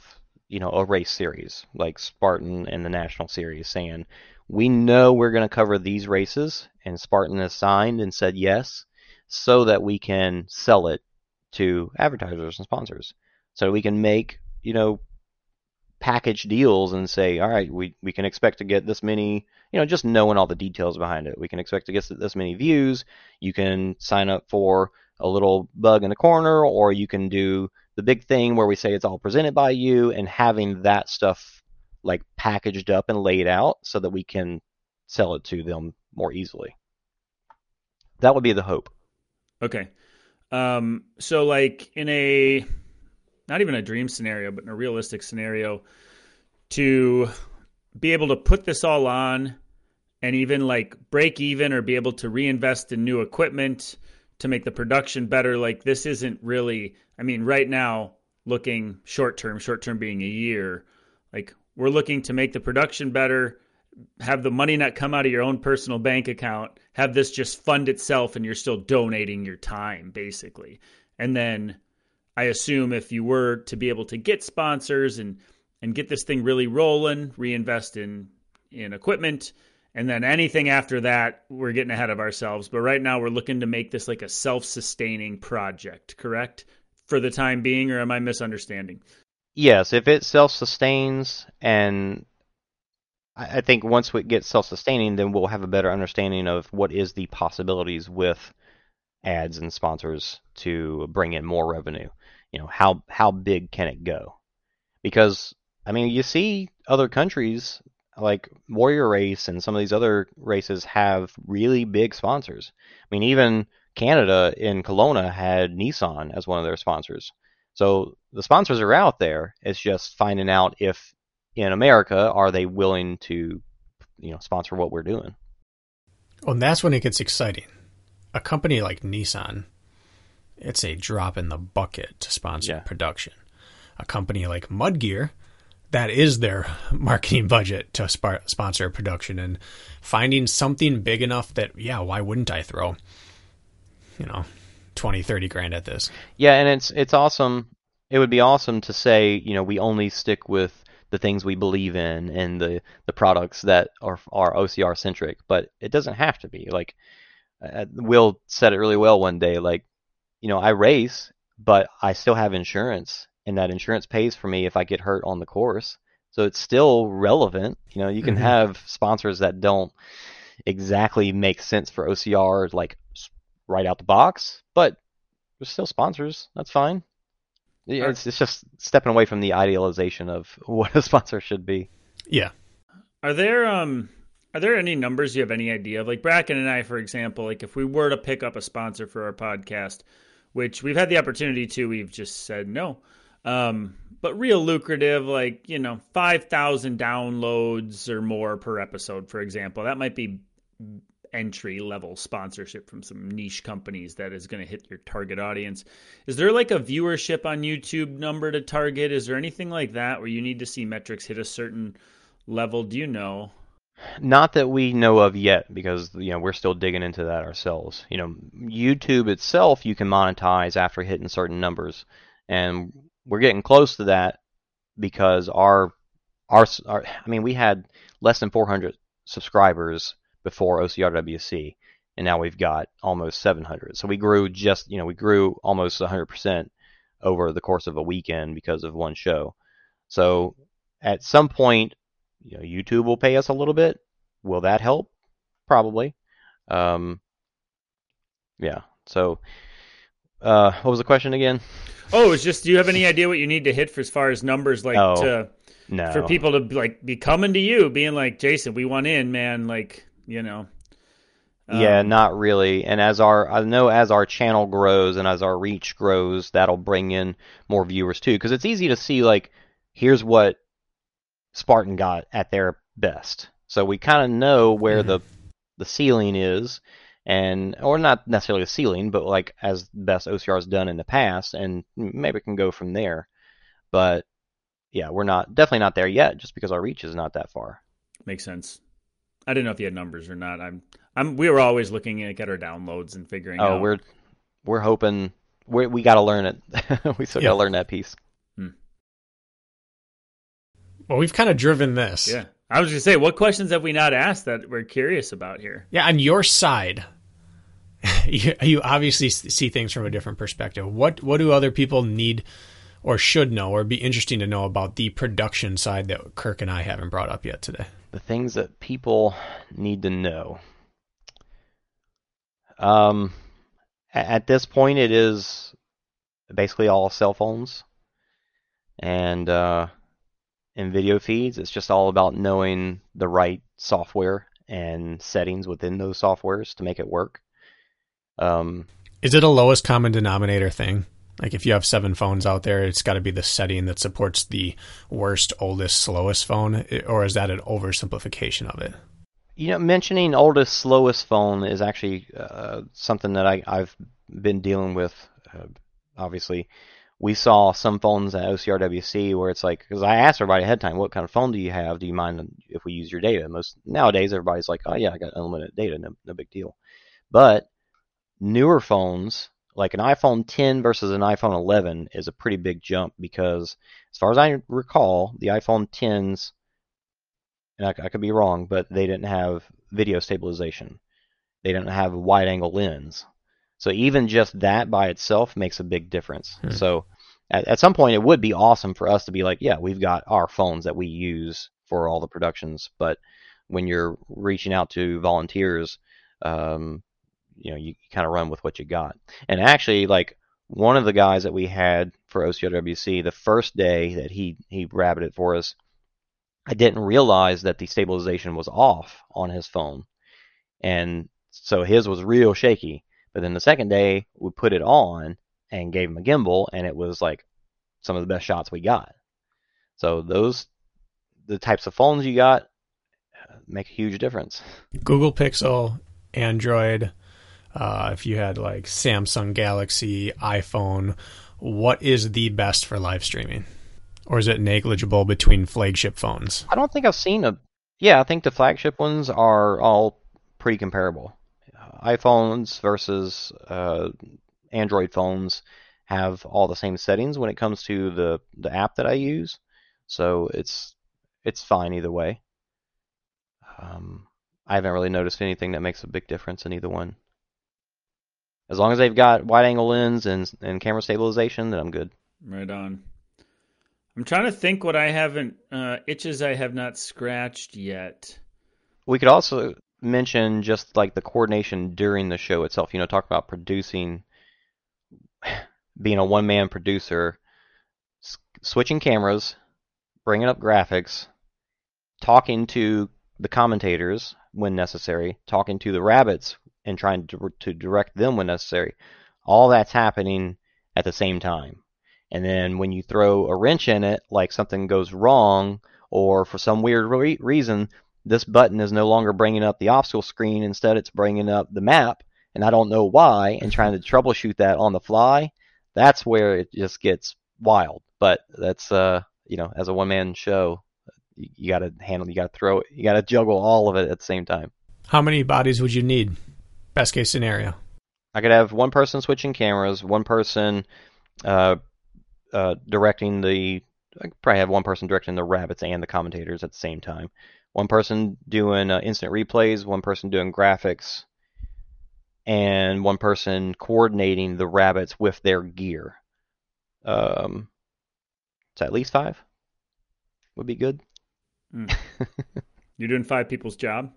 you know a race series like Spartan and the National Series, saying we know we're going to cover these races, and Spartan has signed and said yes, so that we can sell it to advertisers and sponsors, so we can make you know package deals and say, all right, we we can expect to get this many, you know, just knowing all the details behind it, we can expect to get this many views. You can sign up for a little bug in the corner, or you can do the big thing where we say it's all presented by you and having that stuff like packaged up and laid out so that we can sell it to them more easily. That would be the hope. Okay. Um, so like in a not even a dream scenario, but in a realistic scenario, to be able to put this all on and even like break even or be able to reinvest in new equipment to make the production better, like this isn't really I mean, right now, looking short term, short term being a year, like we're looking to make the production better, have the money not come out of your own personal bank account, have this just fund itself, and you're still donating your time, basically. And then I assume if you were to be able to get sponsors and and get this thing really rolling, reinvest in in equipment, and then anything after that, we're getting ahead of ourselves. But right now, we're looking to make this like a self sustaining project, correct? For the time being, or am I misunderstanding? Yes, if it self sustains and I, think once we get self-sustaining, then we'll have a better understanding of what is the possibilities with ads and sponsors to bring in more revenue. You know, how how big can it go? Because I mean, you see other countries like Warrior Race and some of these other races have really big sponsors. I mean, even Canada in Kelowna had Nissan as one of their sponsors. So the sponsors are out there. It's just finding out if in America are they willing to, you know, sponsor what we're doing. Well, and that's when it gets exciting. A company like Nissan, it's a drop in the bucket to sponsor Yeah. production. A company like Mudgear, that is their marketing budget to spar- sponsor production and finding something big enough that, yeah, why wouldn't I throw, you know, 20, 30 grand at this? Yeah, and it's it's awesome. It would be awesome to say, you know, we only stick with the things we believe in and the the products that are are OCR centric, but it doesn't have to be. Like uh, Will said it really well one day. Like, you know, I race, but I still have insurance, and that insurance pays for me if I get hurt on the course. So it's still relevant. You know, you can Mhm. have sponsors that don't exactly make sense for OCR, like right out the box, but they're still sponsors. That's fine. Yeah, It's, it's just stepping away from the idealization of what a sponsor should be. Yeah. Are there um are there any numbers you have any idea of? Like Bracken and I, for example, like if we were to pick up a sponsor for our podcast, which we've had the opportunity to, we've just said no. Um, but real lucrative, like, you know, five thousand downloads or more per episode, for example. That might be entry level sponsorship from some niche companies that is going to hit your target audience. Is there like a viewership on YouTube number to target? Is there anything like that where you need to see metrics hit a certain level? Do you know? Not that we know of yet, because you know we're still digging into that ourselves. You know, YouTube itself you can monetize after hitting certain numbers, and we're getting close to that because our our, our I mean we had less than 400 subscribers before OCRWC, and now we've got almost 700. So we grew just you know we grew almost 100% over the course of a weekend because of one show. So at some point you know, YouTube will pay us a little bit. Will that help? Probably. Um, yeah. So, uh, what was the question again? Oh, it's just do you have any idea what you need to hit for as far as numbers like Oh, to No. for people to like be coming to you being like, "Jason, we want in, man." Like, you know. yeah, Um, not really. And as our, I know as our channel grows and as our reach grows, that'll bring in more viewers too. Because it's easy to see like, here's what Spartan got at their best. So we kind of know where Mhm. the the ceiling is, and or not necessarily a ceiling, but like as best OCR has done in the past, and maybe it can go from there. But yeah, we're not definitely not there yet, just because our reach is not that far. makes sense. I didn't know if you had numbers or not. I'm I'm we were always looking at at our downloads and figuring Oh, out we're we're hoping we we got to learn it. we still Yeah. got to learn that piece. Hmm. Well, we've kind of driven this. Yeah. I was going to say what questions have we not asked that we're curious about here? Yeah, on your side, you, you obviously see things from a different perspective. What what do other people need or should know or be interesting to know about the production side that Kirk and I haven't brought up yet today? The things that people need to know. Um, at this point, it is basically all cell phones, and uh, in video feeds, it's just all about knowing the right software and settings within those softwares to make it work. Um, Is it a lowest common denominator thing? Like if you have seven phones out there, it's got to be the setting that supports the worst, oldest, slowest phone, or is that an oversimplification of it? You know, mentioning oldest, slowest phone is actually uh, something that I, I've been dealing with. Uh, obviously, we saw some phones at OCRWC where it's like, because I asked everybody ahead of time, what kind of phone do you have? Do you mind if we use your data? Most nowadays, everybody's like, oh yeah, I got unlimited data, no, no big deal. But newer phones, like an iPhone 10 versus an iPhone 11, is a pretty big jump because, as far as I recall, the iPhone 10s and I, I could be wrong, but they didn't have video stabilization. They didn't have a wide angle lens. So even just that by itself makes a big difference. Hmm. So at, at some point it would be awesome for us to be like, yeah, we've got our phones that we use for all the productions. But when you're reaching out to volunteers, um, you know, you, kind of run with what you got. And actually, like one of the guys that we had for OCRWC, the first day that he he rabbited for us, I didn't realize that the stabilization was off on his phone, and so his was real shaky. But then the second day, we put it on and gave him a gimbal, and it was like some of the best shots we got. So those, the types of phones you got, uh, make a huge difference. Google Pixel, Android. Uh, if you had like Samsung Galaxy, iPhone, what is the best for live streaming? Or is it negligible between flagship phones? I don't think I've seen a. Yeah, I think the flagship ones are all pretty comparable. iPhones versus uh, Android phones have all the same settings when it comes to the the app that I use, so it's it's fine either way. Um, I haven't really noticed anything that makes a big difference in either one. As long as they've got wide angle lens and and camera stabilization, then I'm good. Right on. I'm trying to think what I haven't uh, itches I have not scratched yet. We could also mention just like the coordination during the show itself. You know, talk about producing, being a one man producer, s- switching cameras, bringing up graphics, talking to the commentators when necessary, talking to the rabbits and trying to, to direct them when necessary. All that's happening at the same time. And then when you throw a wrench in it, like something goes wrong, or for some weird re- reason, this button is no longer bringing up the obstacle screen. Instead, it's bringing up the map, and I don't know why, and trying to troubleshoot that on the fly. That's where it just gets wild. But that's, uh, you know, as a one man show, you, you got to handle, you got to throw it, you got to juggle all of it at the same time. How many bodies would you need? Best case scenario. I could have one person switching cameras, one person uh, uh, directing the. I could probably have one person directing the rabbits and the commentators at the same time. One person doing uh, instant replays, one person doing graphics, and one person coordinating the rabbits with their gear. Um, so at least five would be good. You're doing five people's job.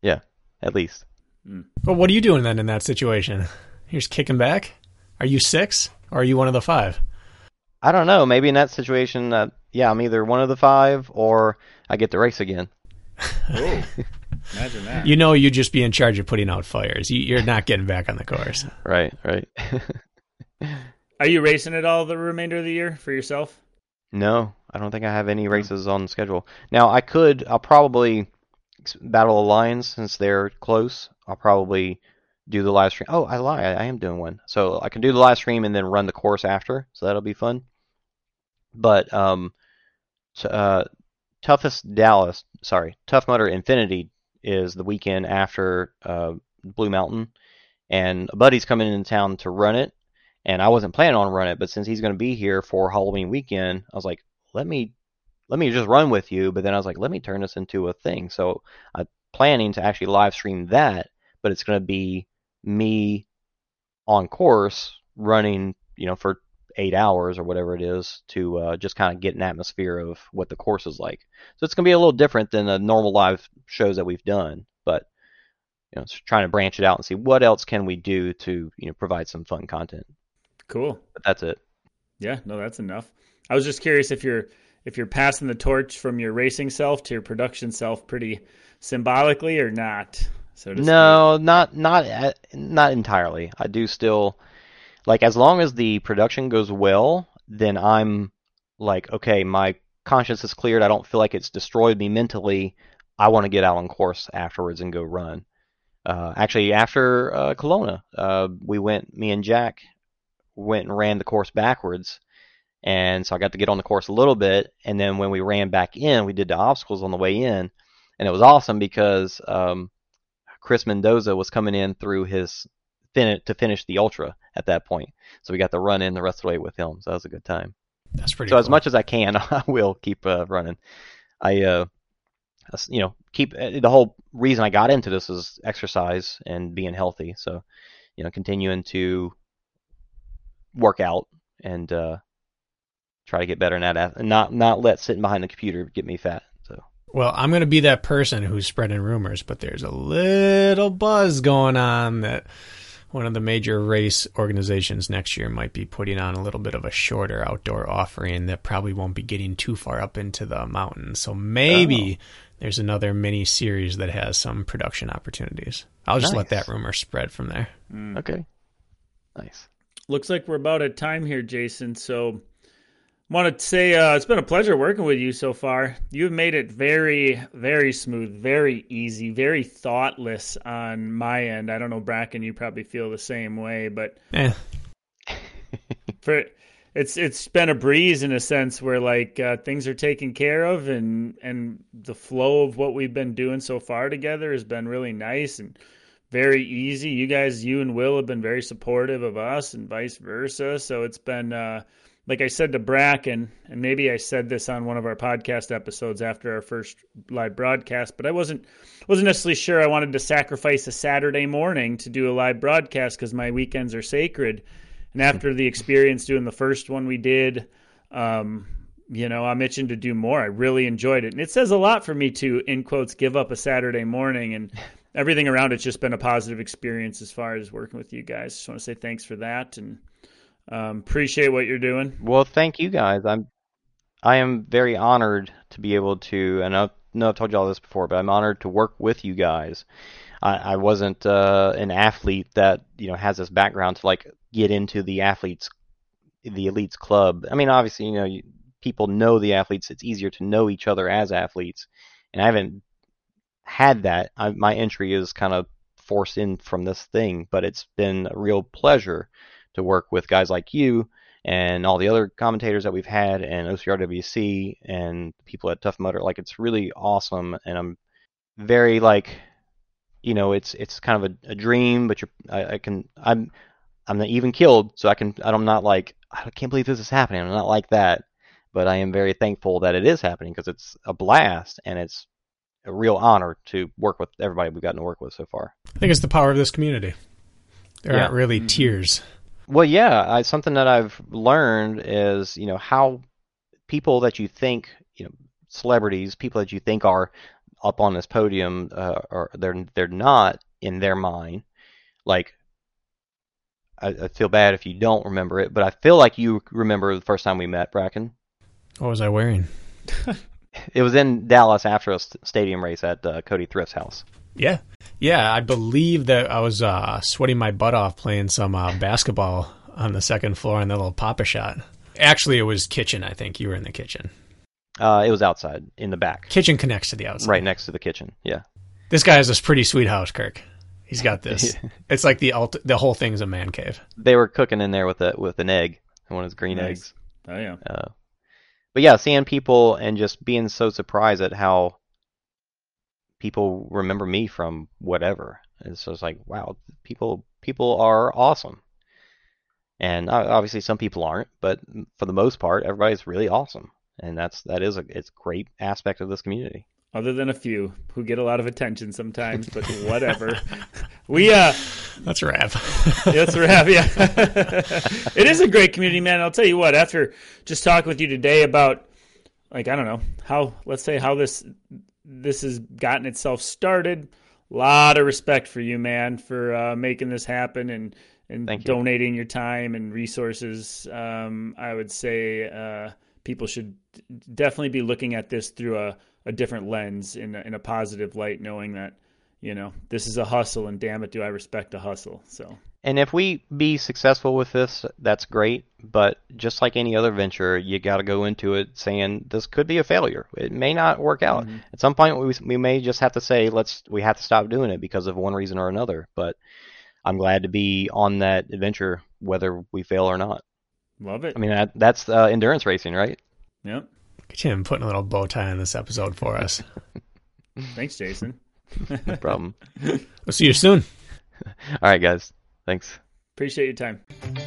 Yeah, at least. But what are you doing then in that situation? You're just kicking back? Are you six or are you one of the five? I don't know. Maybe in that situation, uh, yeah, I'm either one of the five or I get the race again. Oh, imagine that. You know, you'd just be in charge of putting out fires. You, you're not getting back on the course. Right, right. Are you racing at all the remainder of the year for yourself? No, I don't think I have any races on schedule. Now I could. I'll probably battle the lions since they're close. I'll probably do the live stream. Oh, I lie. I, am doing one, so I can do the live stream and then run the course after. So that'll be fun. But um, t- uh, toughest Dallas. Sorry, Tough Mudder Infinity is the weekend after uh, Blue Mountain, and a buddy's coming into town to run it. And I wasn't planning on running it, but since he's going to be here for Halloween weekend, I was like, let me let me just run with you. But then I was like, let me turn this into a thing. So I'm planning to actually live stream that, but it's going to be me on course running, you know, for eight hours or whatever it is to uh, just kind of get an atmosphere of what the course is like. So it's going to be a little different than the normal live shows that we've done, but you know, it's trying to branch it out and see what else can we do to you know provide some fun content. Cool. But that's it. Yeah, no, that's enough. I was just curious if you're if you're passing the torch from your racing self to your production self pretty symbolically or not. So to No, not not uh, not entirely. I do still like as long as the production goes well, then I'm like okay, my conscience is cleared. I don't feel like it's destroyed me mentally. I want to get out on course afterwards and go run. Uh, actually, after uh, Kelowna, uh, we went. Me and Jack went and ran the course backwards, and so I got to get on the course a little bit. And then when we ran back in, we did the obstacles on the way in, and it was awesome because um, Chris Mendoza was coming in through his fin- to finish the ultra at that point. So we got to run in the rest of the way with him. So that was a good time. That's pretty so cool. as much as I can, I will keep uh, running. I, uh, you know, keep uh, the whole reason I got into this is exercise and being healthy. So, you know, continuing to work out and uh, try to get better in that, and not not let sitting behind the computer get me fat. So Well, I'm going to be that person who's spreading rumors, but there's a little buzz going on that one of the major race organizations next year might be putting on a little bit of a shorter outdoor offering that probably won't be getting too far up into the mountains. So maybe Oh. there's another mini series that has some production opportunities. I'll just let that rumor spread from there. Hmm. Okay. Nice. Looks like we're about at time here, Jason. So, want to say uh, it's been a pleasure working with you so far. You've made it very, very smooth, very easy, very thoughtless on my end. I don't know, Bracken, you probably feel the same way, but Eh, for it's it's been a breeze in a sense where like uh, things are taken care of and and the flow of what we've been doing so far together has been really nice and very easy. You guys, you and Will have been very supportive of us and vice versa. So it's been uh, like I said to Bracken, and maybe I said this on one of our podcast episodes after our first live broadcast, but I wasn't wasn't necessarily sure I wanted to sacrifice a Saturday morning to do a live broadcast because my weekends are sacred. And after the experience doing the first one we did, um, you know, I'm itching to do more. I really enjoyed it. And it says a lot for me to, in quotes, give up a Saturday morning. And everything around it's just been a positive experience as far as working with you guys. Just want to say thanks for that and um, appreciate what you're doing. Well, thank you guys. I'm I am very honored to be able to, and I know I've told you all this before, but I'm honored to work with you guys. I, I wasn't uh, an athlete that you know has this background to like get into the athletes, the elites club. I mean, obviously, you know, you, people know the athletes. It's easier to know each other as athletes, and I haven't had that. I, my entry is kind of forced in from this thing, but it's been a real pleasure to work with guys like you and all the other commentators that we've had and OCRWC and people at Tough Mudder. Like it's really awesome, and I'm very like, you know, it's it's kind of a, a dream, but you're I, I can I'm I'm not even killed, so I can I'm not like I can't believe this is happening. I'm not like that, but I am very thankful that it is happening because it's a blast and it's a real honor to work with everybody we've gotten to work with so far. I think it's the power of this community. There Yeah. aren't really mm-hmm. tiers. Well, yeah, I, something that I've learned is, you know, how people that you think, you know, celebrities, people that you think are up on this podium, uh, are they're they're not in their mind. Like, I, I feel bad if you don't remember it, but I feel like you remember the first time we met, Bracken. What was I wearing? It was in Dallas after a stadium race at uh, Cody Thrift's house. Yeah. Yeah, I believe that I was uh, sweating my butt off playing some uh, basketball on the second floor in the little Papa shot. Actually, it was kitchen, I think. You were in the kitchen. Uh, it was outside in the back, Kitchen connects to the outside. right next to the kitchen. Yeah. This guy has this pretty sweet house, Kirk. He's got this. it's like the ult- the whole thing's a man cave. They were cooking in there with a with an egg, one of his green Nice. eggs. Oh yeah. Uh, but yeah, seeing people and just being so surprised at how people remember me from whatever. And so it's like, wow, people people are awesome. And uh, obviously, some people aren't, but for the most part, everybody's really awesome, and that's that is a it's a great aspect of this community. Other than a few who get a lot of attention sometimes, but whatever. we uh That's a wrap. That's right. Yeah, it is a great community, man. I'll tell you what. After just talking with you today about, like, I don't know how, let's say how this this has gotten itself started. A lot of respect for you, man, for uh, making this happen and and Thank you. donating your time and resources. Um, I would say uh, people should definitely be looking at this through a, a different lens in a, in a positive light, knowing that you know this is a hustle, and damn it, do I respect a hustle. So. And if we be successful with this, that's great. But just like any other venture, you got to go into it saying this could be a failure. It may not work out. At some point, we we may just have to say let's we have to stop doing it because of one reason or another. But I'm glad to be on that adventure, whether we fail or not. Love it. I mean, that, that's uh, endurance racing, right? yep. Get him putting a little bow tie on this episode for us. Thanks, Jason. No problem. We'll see you soon. All right, guys. Thanks. Appreciate your time.